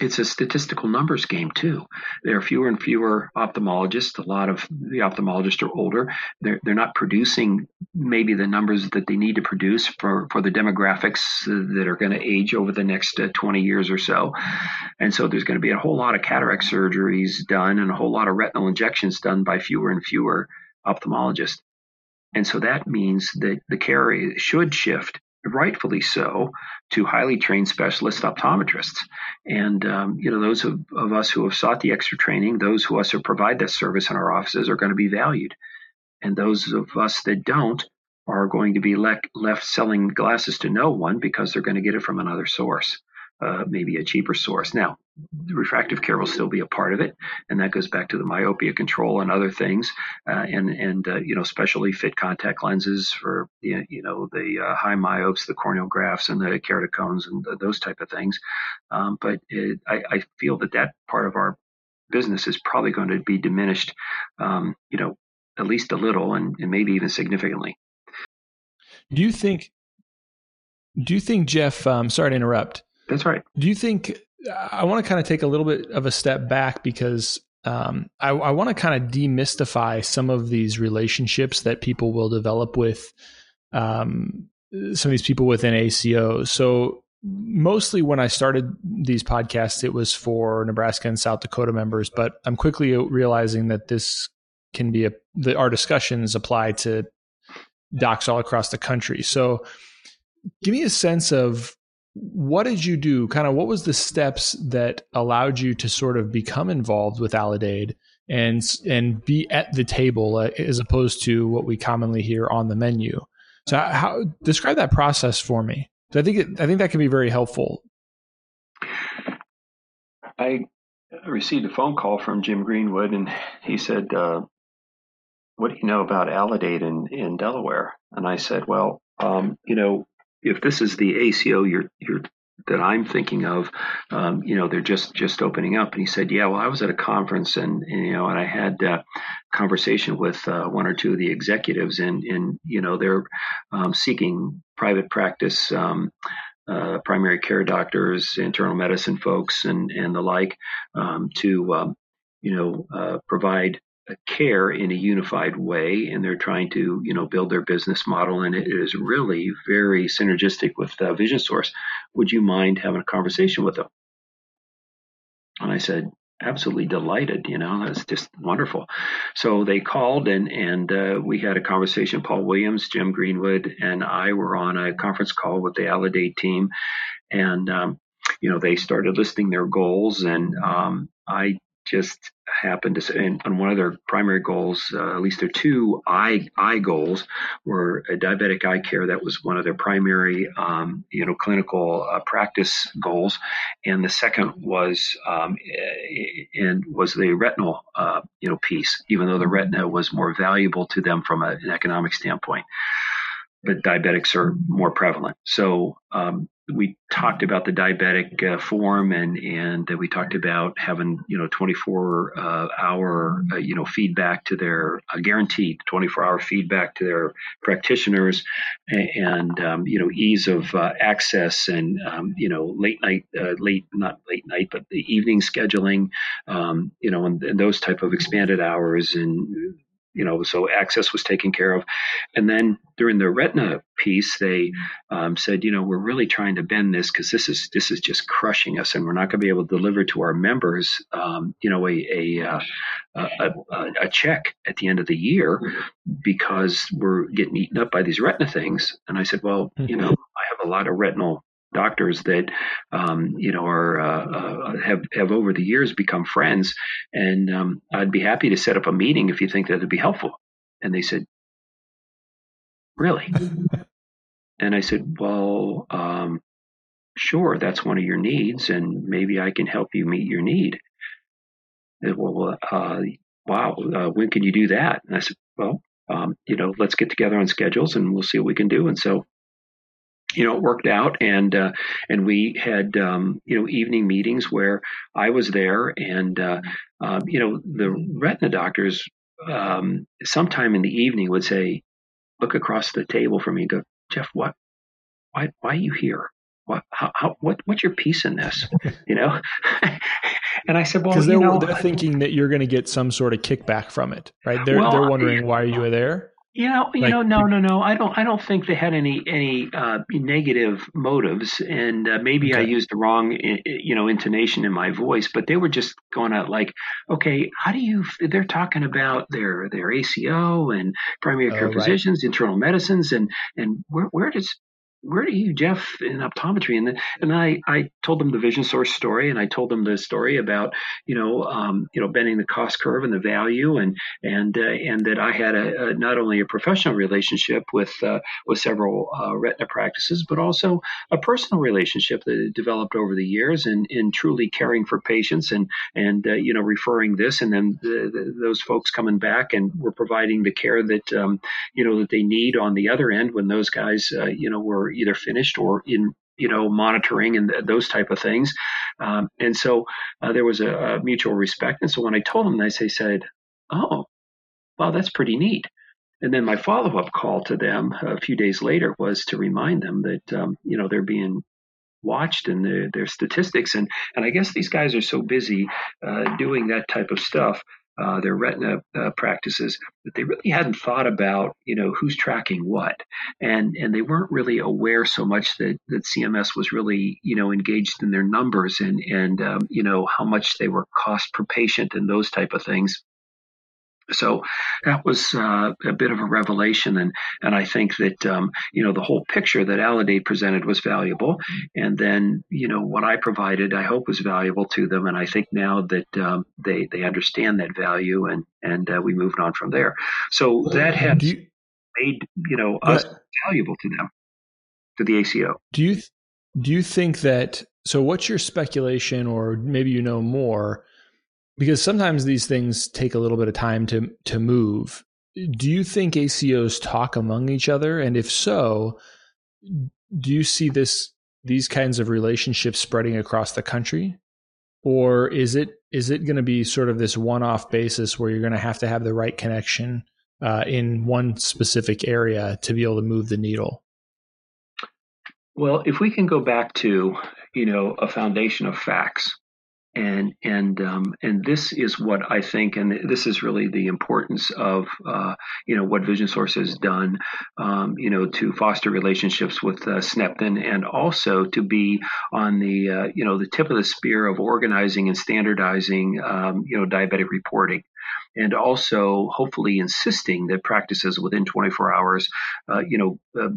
it's a statistical numbers game too. There are fewer and fewer ophthalmologists. A lot of the ophthalmologists are older. They're they're not producing maybe the numbers that they need to produce for for the demographics that are going to age over the next uh, 20 years or so. And so there's going to be a whole lot of cataract surgeries done and a whole lot of retinal injections done by fewer and fewer ophthalmologists. And so that means that the care should shift rightfully so, to highly trained specialist optometrists. And, um, you know, those of, of, us who have sought the extra training, those who us who provide that service in our offices are going to be valued. And those of us that don't are going to be le- left selling glasses to no one because they're going to get it from another source uh, maybe a cheaper source. Now, refractive care will still be a part of it, and that goes back to the myopia control and other things, uh, and and uh, you know specially fit contact lenses for you know the uh, high myopes, the corneal grafts, and the keratocones and the, those type of things. Um, but it, I, I, feel that that part of our business is probably going to be diminished, um, you know, at least a little, and, and maybe even significantly. Do you think? Do you think Jeff? Um, sorry to interrupt. That's right. Do you think I want to kind of take a little bit of a step back because um, I, I want to kind of demystify some of these relationships that people will develop with um, some of these people within ACO. So mostly when I started these podcasts, it was for Nebraska and South Dakota members, but I'm quickly realizing that this can be a our discussions apply to docs all across the country. So give me a sense of what did you do? Kind of what was the steps that allowed you to sort of become involved with Aledade and and be at the table uh, as opposed to what we commonly hear on the menu? So how describe that process for me? I think it, I think that can be very helpful. I received a phone call from Jim Greenwood, and he said, uh, "What do you know about Aledade in in Delaware?" And I said, "Well, um, you know, if this is the ACO you're you're that I'm thinking of, um, you know, they're just just opening up. And he said, yeah, well, I was at a conference and, and you know, and I had a conversation with uh, one or two of the executives, and and you know, they're um, seeking private practice. Um, uh, primary care doctors, internal medicine folks, and and the like, um, to um, you know uh, provide care in a unified way and they're trying to you know build their business model and it is really very synergistic with uh, vision source. Would you mind having a conversation with them? And i said absolutely delighted you know that's just wonderful. So they called and and uh, we had a conversation. Paul williams jim greenwood and i were on a conference call with the Aledade team and um, you know they started listing their goals and um, i just happened to say, and, one of their primary goals, uh, at least their two eye eye goals, were a diabetic eye care. That was one of their primary, um, you know, clinical uh, practice goals, and the second was um, and was the retinal, uh, you know, piece. Even though the retina was more valuable to them from a, an economic standpoint but diabetics are more prevalent. So um, we talked about the diabetic uh, form and and we talked about having you know 24 uh, hour uh, you know feedback to their uh, guaranteed 24 hour feedback to their practitioners and, um, you know ease of uh, access and um, you know late night uh, late not late night but the evening scheduling um, you know and, and, those type of expanded hours and you know, so access was taken care of. And then during the retina piece, they um, said, you know, we're really trying to bend this because this is this is just crushing us, and we're not going to be able to deliver to our members, um, you know, a a, uh, a, a, a check at the end of the year because we're getting eaten up by these retina things. And I said, well, you know, I have a lot of retinal doctors that um, you know are uh, uh, have have over the years become friends, and um, I'd be happy to set up a meeting if you think that would be helpful. And they said, "Really?" (laughs) and I said, "Well, um, sure, that's one of your needs, and maybe I can help you meet your need." Said, well, uh, wow, uh, when can you do that? And I said, well, um, you know, let's get together on schedules and we'll see what we can do. And so you know, it worked out, and uh, and we had um, you know evening meetings where I was there, and uh, uh, you know the retina doctors um, sometime in the evening would say, look across the table from me and go, Jeff, what, why, why are you here? What, how, how, what, what's your piece in this? You know. (laughs) and I said, well, because they're, know, they're thinking that you're going to get some sort of kickback from it, right? They're well, they're wondering why you were there. You know, you like, know, no, no, no. I don't. I don't think they had any any uh, negative motives, and uh, maybe okay. I used the wrong, you know, intonation in my voice. But they were just going out like, okay, how do you? They're talking about their their ACO and primary care oh, physicians, right. internal medicines, and and where where does where do you, Jeff, in optometry? And, and I, I told them the vision source story, and I told them the story about, you know, um, you know, bending the cost curve and the value, and and uh, and that I had a, a, not only a professional relationship with uh, with several uh, retina practices, but also a personal relationship that developed over the years, and in truly caring for patients, and and uh, you know, referring this, and then the, the, those folks coming back, and we're providing the care that um, you know that they need on the other end when those guys, uh, you know, were either finished or in you know monitoring and th- those type of things. Um, and so uh, there was a, a, mutual respect. And so when i told them they say said oh well that's pretty neat. And then my follow-up call to them a few days later was to remind them that um, you know they're being watched and their, their statistics. And and i guess these guys are so busy uh, doing that type of stuff uh, their retina uh, practices that they really hadn't thought about, you know, who's tracking what, and and they weren't really aware so much that that CMS was really, you know, engaged in their numbers and and um, you know how much they were cost per patient and those type of things. So that was uh, a bit of a revelation, and and I think that um, you know the whole picture that Aledade presented was valuable, and then you know what I provided, I hope was valuable to them, and I think now that um, they they understand that value, and and uh, we moved on from there. So that has you, made you know us valuable to them, to the ACO. Do you do you think that? So, what's your speculation, or maybe you know more? Because sometimes these things take a little bit of time to to move. Do you think ACOs talk among each other, and if so, do you see this these kinds of relationships spreading across the country, or is it is it going to be sort of this one off basis where you're going to have to have the right connection uh, in one specific area to be able to move the needle? Well, if we can go back to you know a foundation of facts and and um, and this is what I think, and this is really the importance of uh, you know what Vision Source has done, um, you know, to foster relationships with uh, SNPDN and also to be on the uh, you know the tip of the spear of organizing and standardizing um, you know diabetic reporting. And also hopefully insisting that practices within 24 hours, uh, you know, uh,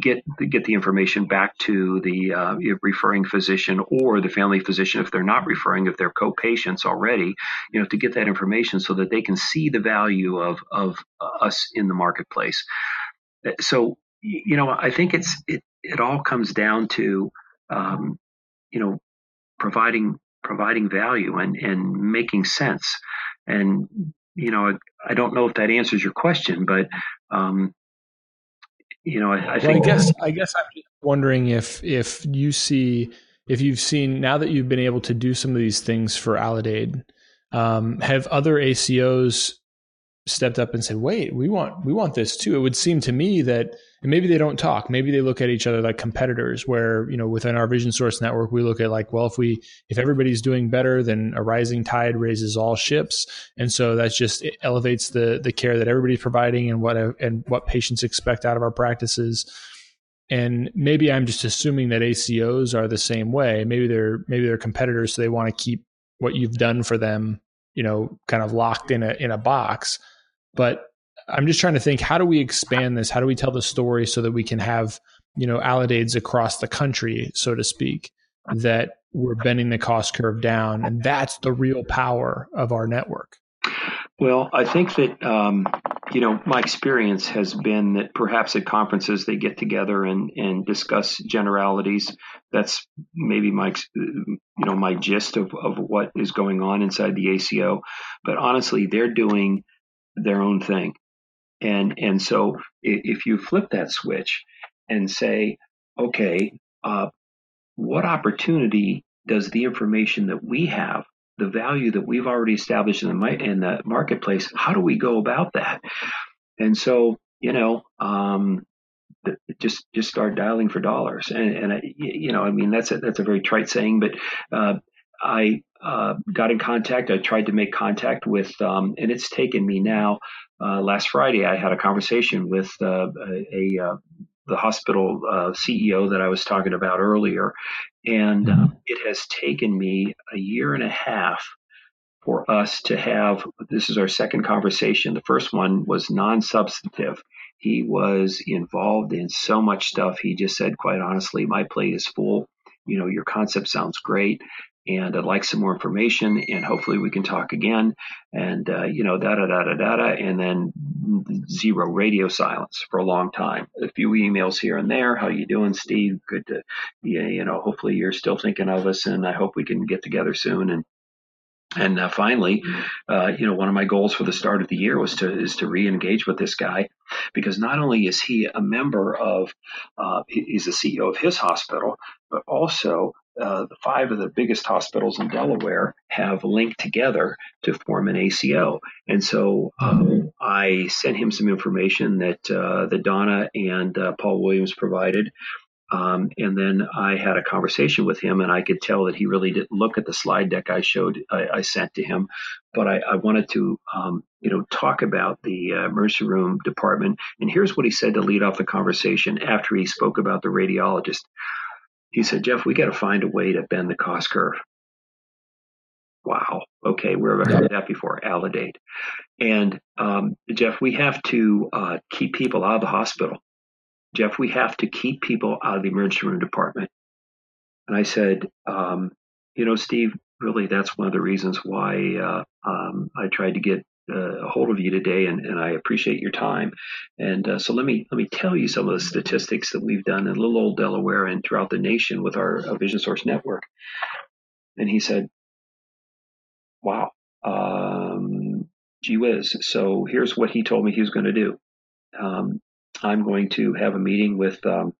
get get the information back to the uh, referring physician or the family physician if they're not referring if they're co-patients already you know to get that information so that they can see the value of of us in the marketplace. So you know i think it's it it all comes down to um, you know providing providing value and and making sense. And you know I, I don't know if that answers your question but um, you know, I, I think. Well, I guess I guess I'm wondering if if you see if you've seen now that you've been able to do some of these things for Aledade, um, have other ACOs stepped up and said, "Wait, we want we want this too." It would seem to me that and maybe they don't talk. Maybe they look at each other like competitors. Where you know within our Vision Source network, we look at like, well, if we if everybody's doing better, then a rising tide raises all ships, and so that just elevates the the care that everybody's providing and what and what patients expect out of our practices. And maybe I'm just assuming that ACOs are the same way. Maybe they're maybe they're competitors, so they want to keep what you've done for them, you know, kind of locked in a in a box. But I'm just trying to think how do we expand this? How do we tell the story so that we can have, you know, Aledades across the country, so to speak, that we're bending the cost curve down. And that's the real power of our network. Well, I think that, um, you know, my experience has been that perhaps at conferences they get together and, and discuss generalities. That's maybe my, you know, my gist of, of what is going on inside the ACO. But honestly, they're doing their own thing. And, and so if you flip that switch and say, okay, uh, what opportunity does the information that we have, the value that we've already established in the, in the marketplace, how do we go about that? And so, you know, um, just just start dialing for dollars. And, and I, you know, I mean, that's a, that's a very trite saying, but uh, I uh, got in contact. I tried to make contact with, um, and it's taken me now. Uh, last Friday, I had a conversation with uh, a, a uh, the hospital uh, CEO that I was talking about earlier, and uh, mm-hmm. it has taken me a year and a half for us to have. This is our second conversation. The first one was non-substantive. He was involved in so much stuff. He just said, quite honestly, my plate is full. You know, your concept sounds great and I'd like some more information, and hopefully we can talk again. And uh, you know, da da da da da da, and then zero radio silence for a long time. A few emails here and there. How you doing, Steve? Good to, yeah, you know, hopefully you're still thinking of us, and I hope we can get together soon. And and uh, finally, uh, you know, one of my goals for the start of the year was to is to re-engage with this guy, because not only is he a member of, uh, he's the CEO of his hospital, but also uh, the five of the biggest hospitals in Delaware have linked together to form an ACO. And so um, I sent him some information that uh, that Donna and uh, Paul Williams provided. Um, and then I had a conversation with him, and I could tell that he really didn't look at the slide deck I showed, I, I sent to him. But I, I wanted to, um, you know, talk about the uh, emergency room department. And here's what he said to lead off the conversation after he spoke about the radiologist he said, Jeff, we got to find a way to bend the cost curve. Wow. Okay, We've I heard that before? Aledade. And um, Jeff, we have to uh, keep people out of the hospital. Jeff, we have to keep people out of the emergency room department. And I said, um, you know, Steve, really, that's one of the reasons why uh, um, I tried to get uh, a hold of you today, and, and I appreciate your time. And uh, so let me let me tell you some of the statistics that we've done in little old Delaware and throughout the nation with our uh, Vision Source network. And he said, "Wow, um, gee whiz!" So here's what he told me he was going to do. Um, I'm going to have a meeting with um,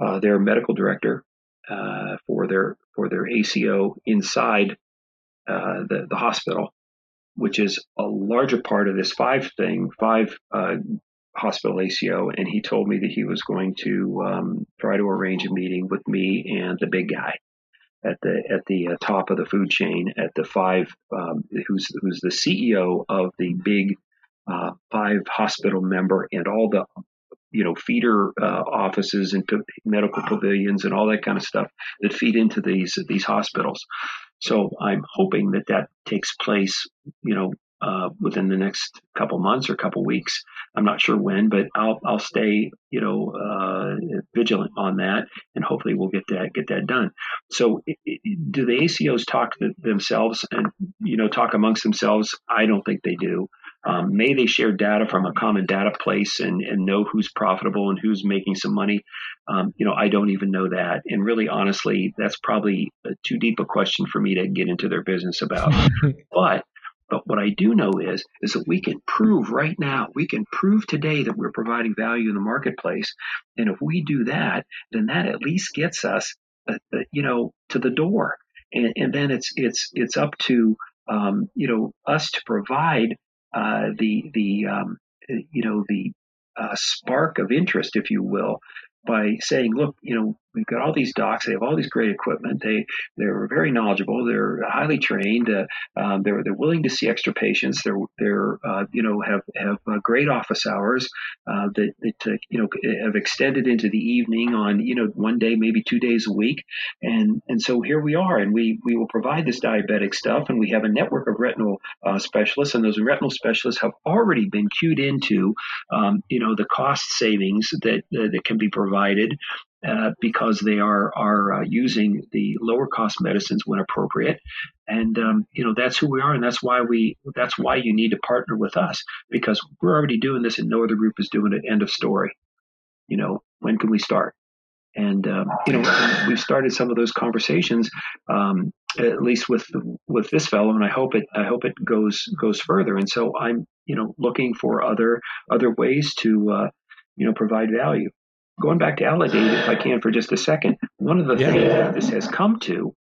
uh, their medical director uh, for their for their ACO inside uh, the the hospital, which is a larger part of this five thing, five uh, hospital ACO, and he told me that he was going to um, try to arrange a meeting with me and the big guy at the at the uh, top of the food chain at the five, um, who's who's the CEO of the big uh, five hospital member and all the you know feeder uh, offices and medical pavilions and all that kind of stuff that feed into these these hospitals. So I'm hoping that that takes place, you know, uh, within the next couple months or couple weeks. I'm not sure when, but I'll I'll stay, you know, uh, vigilant on that, and hopefully we'll get that get that done. So, do the ACOs talk to themselves and you know talk amongst themselves? I don't think they do. Um, may they share data from a common data place and, and know who's profitable and who's making some money? Um, you know, I don't even know that. And really, honestly, that's probably too deep a question for me to get into their business about. (laughs) but but what I do know is is that we can prove right now, we can prove today that we're providing value in the marketplace. And if we do that, then that at least gets us, uh, uh, you know, to the door. And, and then it's it's it's up to um, you know, us to provide uh, the the um, you know the uh, spark of interest, if you will, by saying, look, you know, we've got all these docs. They have all these great equipment. They they're very knowledgeable. They're highly trained. Uh, um, they're they're willing to see extra patients. They're they're uh, you know have have uh, great office hours uh, that that uh, you know have extended into the evening on you know one day maybe two days a week. And and so here we are, and we we will provide this diabetic stuff, and we have a network of retinal uh, specialists, and those retinal specialists have already been cued into um, you know the cost savings that that can be provided uh, because they are are uh, using the lower cost medicines when appropriate, and um, you know that's who we are, and that's why we that's why you need to partner with us because we're already doing this, and no other group is doing it. End of story. You know when can we start? And um, you know we've started some of those conversations, um, at least with with this fellow, and I hope it I hope it goes goes further. And so I'm you know looking for other other ways to uh, you know provide value going back to Aledade, if I can for just a second, one of the yeah. things that this has come to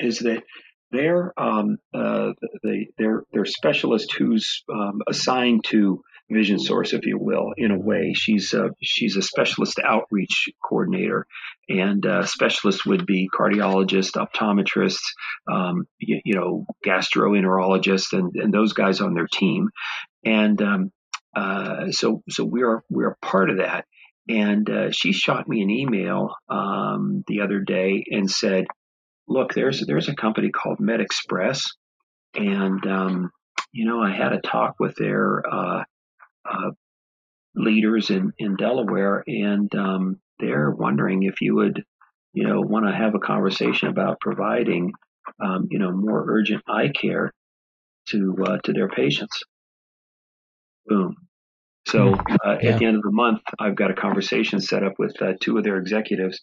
is that they're um, uh, the, their their specialist who's um, assigned to Vision Source, if you will, in a way. She's a, she's a specialist outreach coordinator, and uh, specialists would be cardiologists, optometrists, um, you, you, know, gastroenterologists, and, and those guys on their team. And um, uh, so so we are we are part of that. And uh, she shot me an email um, the other day and said, "Look, there's there's a company called MedExpress, and um, you know I had a talk with their uh, uh, leaders in in Delaware, and um, they're wondering if you would, you know, want to have a conversation about providing, um, you know, more urgent eye care to uh, to their patients." Boom. So hmm. uh, yeah. at the end of the month, I've got a conversation set up with uh, two of their executives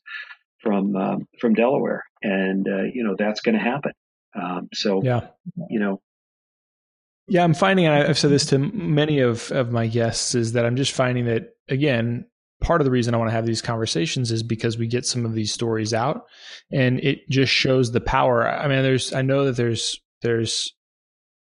from um, from Delaware, and uh, you know that's going to happen. Um, so yeah, you know. Yeah, I'm finding, and I've said this to many of, of my guests, is that I'm just finding that, again, part of the reason I want to have these conversations is because we get some of these stories out and it just shows the power. I mean, there's, I know that there's, there's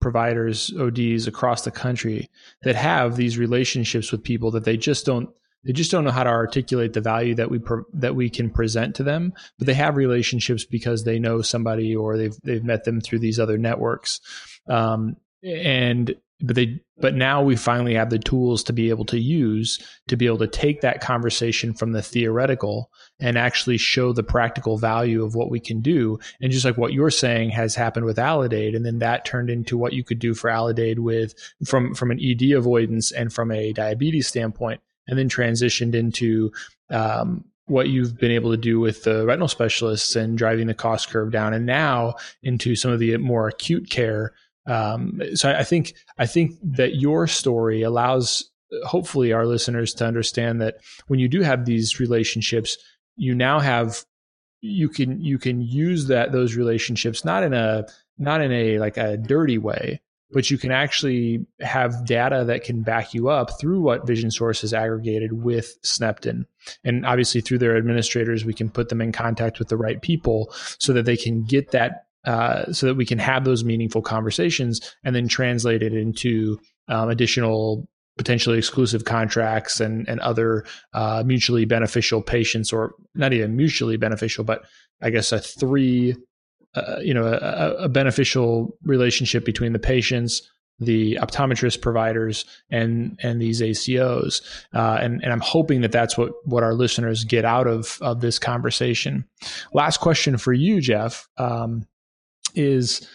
providers, ODs across the country that have these relationships with people that they just don't they just don't know how to articulate the value that we pro- that we can present to them but they have relationships because they know somebody or they've they've met them through these other networks. Um, and but they but now we finally have the tools to be able to use to be able to take that conversation from the theoretical and actually show the practical value of what we can do. And just like what you're saying has happened with Aledade and then that turned into what you could do for Aledade with from from an ed avoidance and from a diabetes standpoint and then transitioned into um, what you've been able to do with the retinal specialists and driving the cost curve down and now into some of the more acute care um, so I think I think that your story allows hopefully our listeners to understand that when you do have these relationships, you now have you can you can use that those relationships not in a not in a like a dirty way, but you can actually have data that can back you up through what Vision Source has aggregated with Snepton. And obviously through their administrators, we can put them in contact with the right people so that they can get that uh, so that we can have those meaningful conversations and then translate it into um, additional potentially exclusive contracts and and other uh, mutually beneficial patients or not even mutually beneficial but i guess a three uh, you know a, a, beneficial relationship between the patients the optometrist providers and and these ACOs uh, and and I'm hoping that that's what what our listeners get out of of this conversation. Last question for you, Jeff. Um, is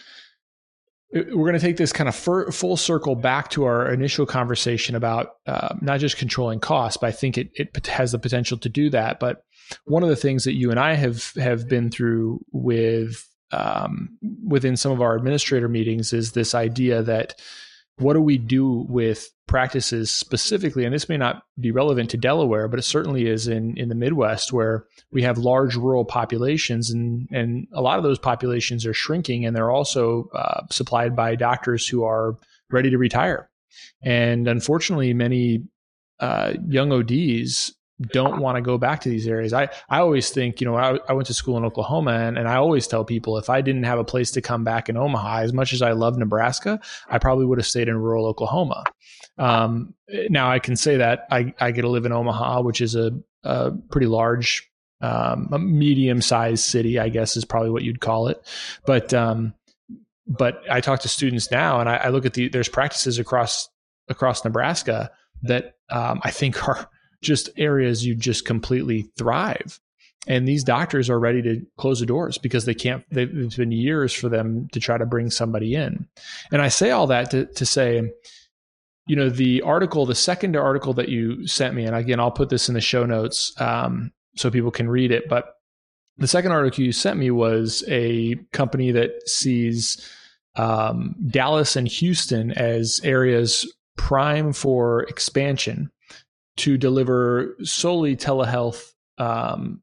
we're going to take this kind of full circle back to our initial conversation about uh, not just controlling costs, but I think it, it has the potential to do that. But one of the things that you and I have have been through with um, within some of our administrator meetings is this idea that what do we do with practices specifically, and this may not be relevant to Delaware, but it certainly is in, in the Midwest where we have large rural populations, and, and a lot of those populations are shrinking, and they're also uh, supplied by doctors who are ready to retire. And unfortunately, many uh, young ODs don't want to go back to these areas. I, I always think, you know, I, I went to school in Oklahoma and, and I always tell people if I didn't have a place to come back in Omaha, as much as I love Nebraska, I probably would have stayed in rural Oklahoma. Um, now I can say that I, I get to live in Omaha, which is a, a pretty large, um, medium sized city, I guess is probably what you'd call it. But, um, but I talk to students now and I, I look at the, there's practices across, across Nebraska that, um, I think (laughs) are, just areas you just completely thrive. And these doctors are ready to close the doors because they can't, it's been years for them to try to bring somebody in. And I say all that to, to say, you know, the article, the second article that you sent me, and again, I'll put this in the show notes um, so people can read it. But the second article you sent me was a company that sees um, Dallas and Houston as areas prime for expansion to deliver solely telehealth um,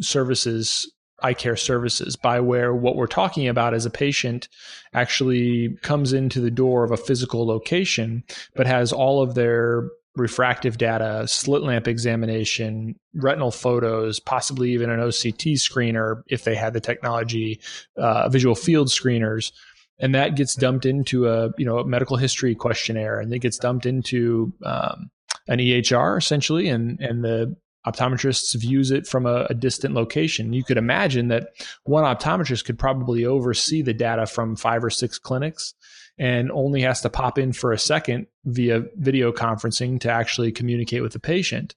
services, eye care services, by where what we're talking about as a patient actually comes into the door of a physical location, but has all of their refractive data, slit lamp examination, retinal photos, possibly even an OCT screener if they had the technology, uh, visual field screeners. And that gets dumped into a you know a medical history questionnaire, and it gets dumped into um, an EHR essentially, and and the optometrists views it from a, a, distant location. You could imagine that one optometrist could probably oversee the data from five or six clinics and only has to pop in for a second via video conferencing to actually communicate with the patient.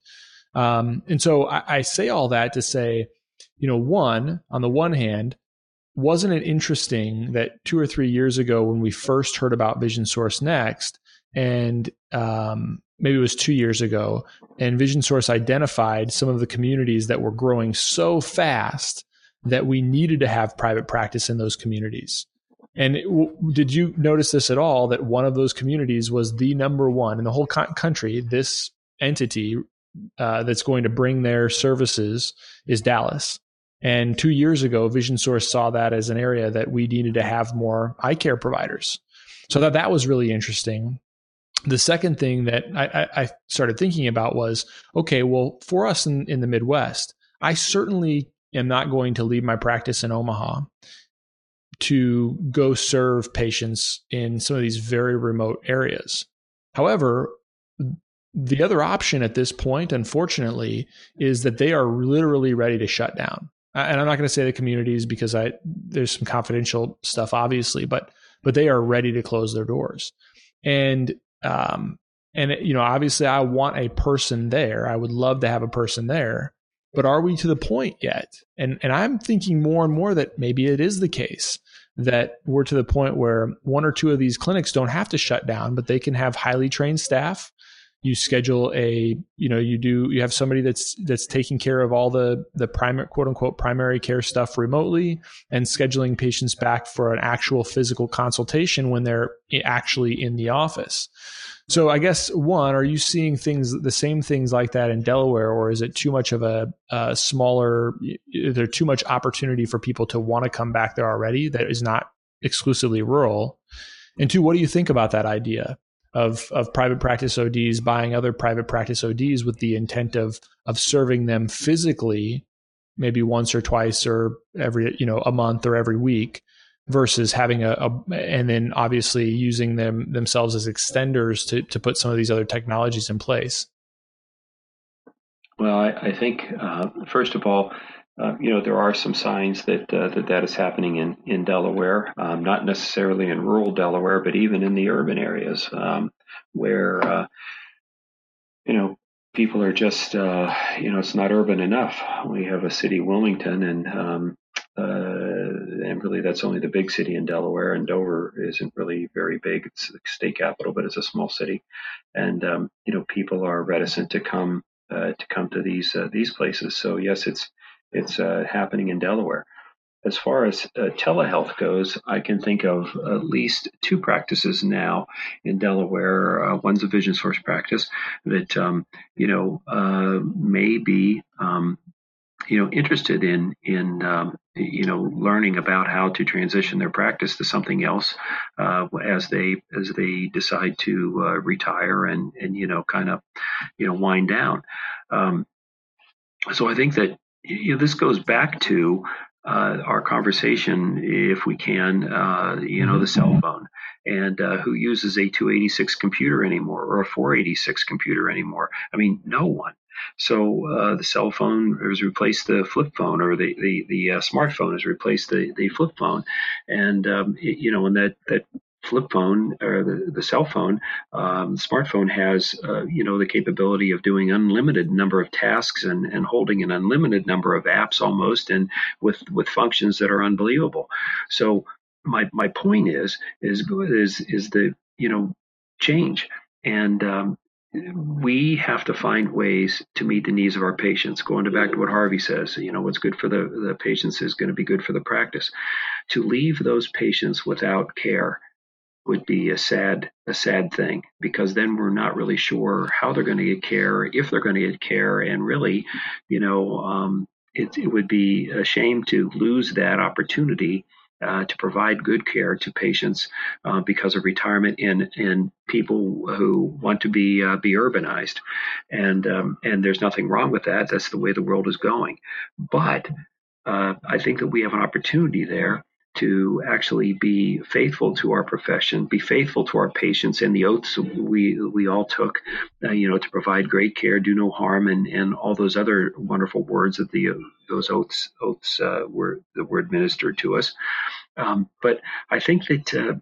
Um, and so I, I say all that to say, you know, one, on the one hand, wasn't it interesting that two or three years ago when we first heard about Vision Source Next and um, maybe it was two years ago, and Vision Source identified some of the communities that were growing so fast that we needed to have private practice in those communities. And it, did you notice this at all? That one of those communities was the number one in the whole co- country. This entity uh, that's going to bring their services is Dallas. And two years ago, Vision Source saw that as an area that we needed to have more eye care providers. So that that was really interesting the second thing that I, I, started thinking about was okay, well, for us in, in the Midwest, I certainly am not going to leave my practice in Omaha to go serve patients in some of these very remote areas. However, the other option at this point, unfortunately, is that they are literally ready to shut down. And I'm not going to say the communities because I there's some confidential stuff, obviously, but but they are ready to close their doors. And um, and you know, obviously, I want a person there. I would love to have a person there. But are we to the point yet? And and I'm thinking more and more that maybe it is the case that we're to the point where one or two of these clinics don't have to shut down, but they can have highly trained staff you schedule a you know you do you have somebody that's that's taking care of all the the primary quote unquote primary care stuff remotely and scheduling patients back for an actual physical consultation when they're actually in the office. So i guess one are you seeing things the same things like that in delaware or is it too much of a, a smaller is there too much opportunity for people to want to come back there already that is not exclusively rural? And two what do you think about that idea of of private practice ODs buying other private practice ODs with the intent of of serving them physically, maybe once or twice or every you know a month or every week, versus having a, a and then obviously using them themselves as extenders to to put some of these other technologies in place. Well, I, I think uh, first of all, uh, you know, there are some signs that uh, that that is happening in in Delaware, um, not necessarily in rural Delaware, but even in the urban areas um, where uh, you know people are just uh, you know it's not urban enough. We have a city, Wilmington, and um, uh, and really that's only the big city in Delaware, and Dover isn't really very big. It's the state capital, but it's a small city, and um, you know people are reticent to come to come to these these places. So yes, it's it's uh, happening in Delaware. As far as uh, telehealth goes, I can think of at least two practices now in Delaware. Uh, one's a vision source practice that um, you know uh, may be um, you know interested in in um, you know learning about how to transition their practice to something else uh, as they as they decide to uh, retire and and you know kind of you know wind down. Um, so I think that you know, this goes back to uh, our conversation, if we can, uh, you know, the cell mm-hmm. phone, and uh, who uses a 286 computer anymore or a 486 computer anymore? I mean, no one. So uh, the cell phone has replaced the flip phone, or the the, the uh, smartphone has replaced the, the flip phone, and um, you know, and that that flip phone or the, the cell phone, um, smartphone has uh, you know the capability of doing unlimited number of tasks and, and holding an unlimited number of apps almost, and with with functions that are unbelievable. So my my point is is is is the you know change and um, we have to find ways to meet the needs of our patients. Going back to what Harvey says, you know, what's good for the, the patients is going to be good for the practice. To leave those patients without care would be a sad a sad thing because then we're not really sure how they're going to get care, if they're going to get care, and really, you know, um, it, it would be a shame to lose that opportunity uh, to provide good care to patients uh, because of retirement and and people who want to be uh, be urbanized, and um, and there's nothing wrong with that. That's the way the world is going, but uh, I think that we have an opportunity there to actually be faithful to our profession, be faithful to our patients and the oaths we we all took, uh, you know, to provide great care, do no harm, and and all those other wonderful words that the those oaths oaths uh, were that were administered to us. Um, but I think that uh,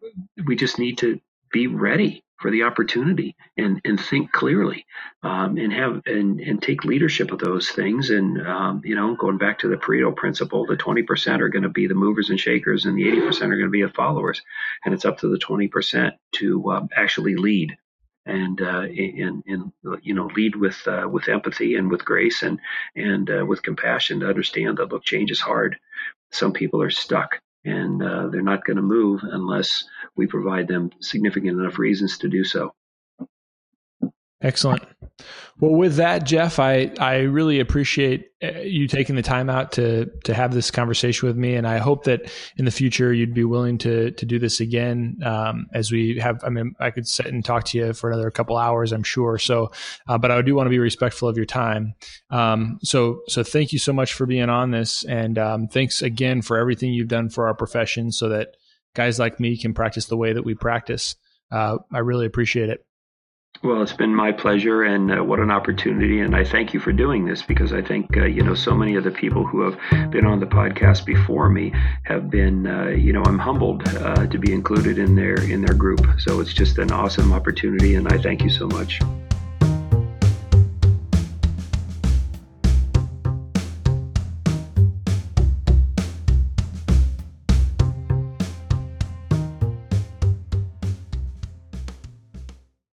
we just need to be ready for the opportunity and, and think clearly um, and have and, and take leadership of those things. And um, you know going back to the Pareto principle the 20% are going to be the movers and shakers and the 80% are going to be the followers. And it's up to the 20% to um, actually lead and uh, and and you know lead with uh, with empathy and with grace and and uh, with compassion to understand that look change is hard. Some people are stuck and uh, they're not going to move unless we provide them significant enough reasons to do so. Excellent. Well, with that, Jeff, I, I really appreciate uh, you taking the time out to to have this conversation with me, and I hope that in the future you'd be willing to to do this again. Um, as we have, I mean, I could sit and talk to you for another couple hours, I'm sure. So, uh, but I do want to be respectful of your time. Um, so, so thank you so much for being on this, and um, thanks again for everything you've done for our profession, so that guys like me can practice the way that we practice. Uh, I really appreciate it. Well, it's been my pleasure, and uh, what an opportunity. And I thank you for doing this because I think, uh, you know, so many of the people who have been on the podcast before me have been, uh, you know, I'm humbled uh, to be included in their in their group. So it's just an awesome opportunity, and I thank you so much.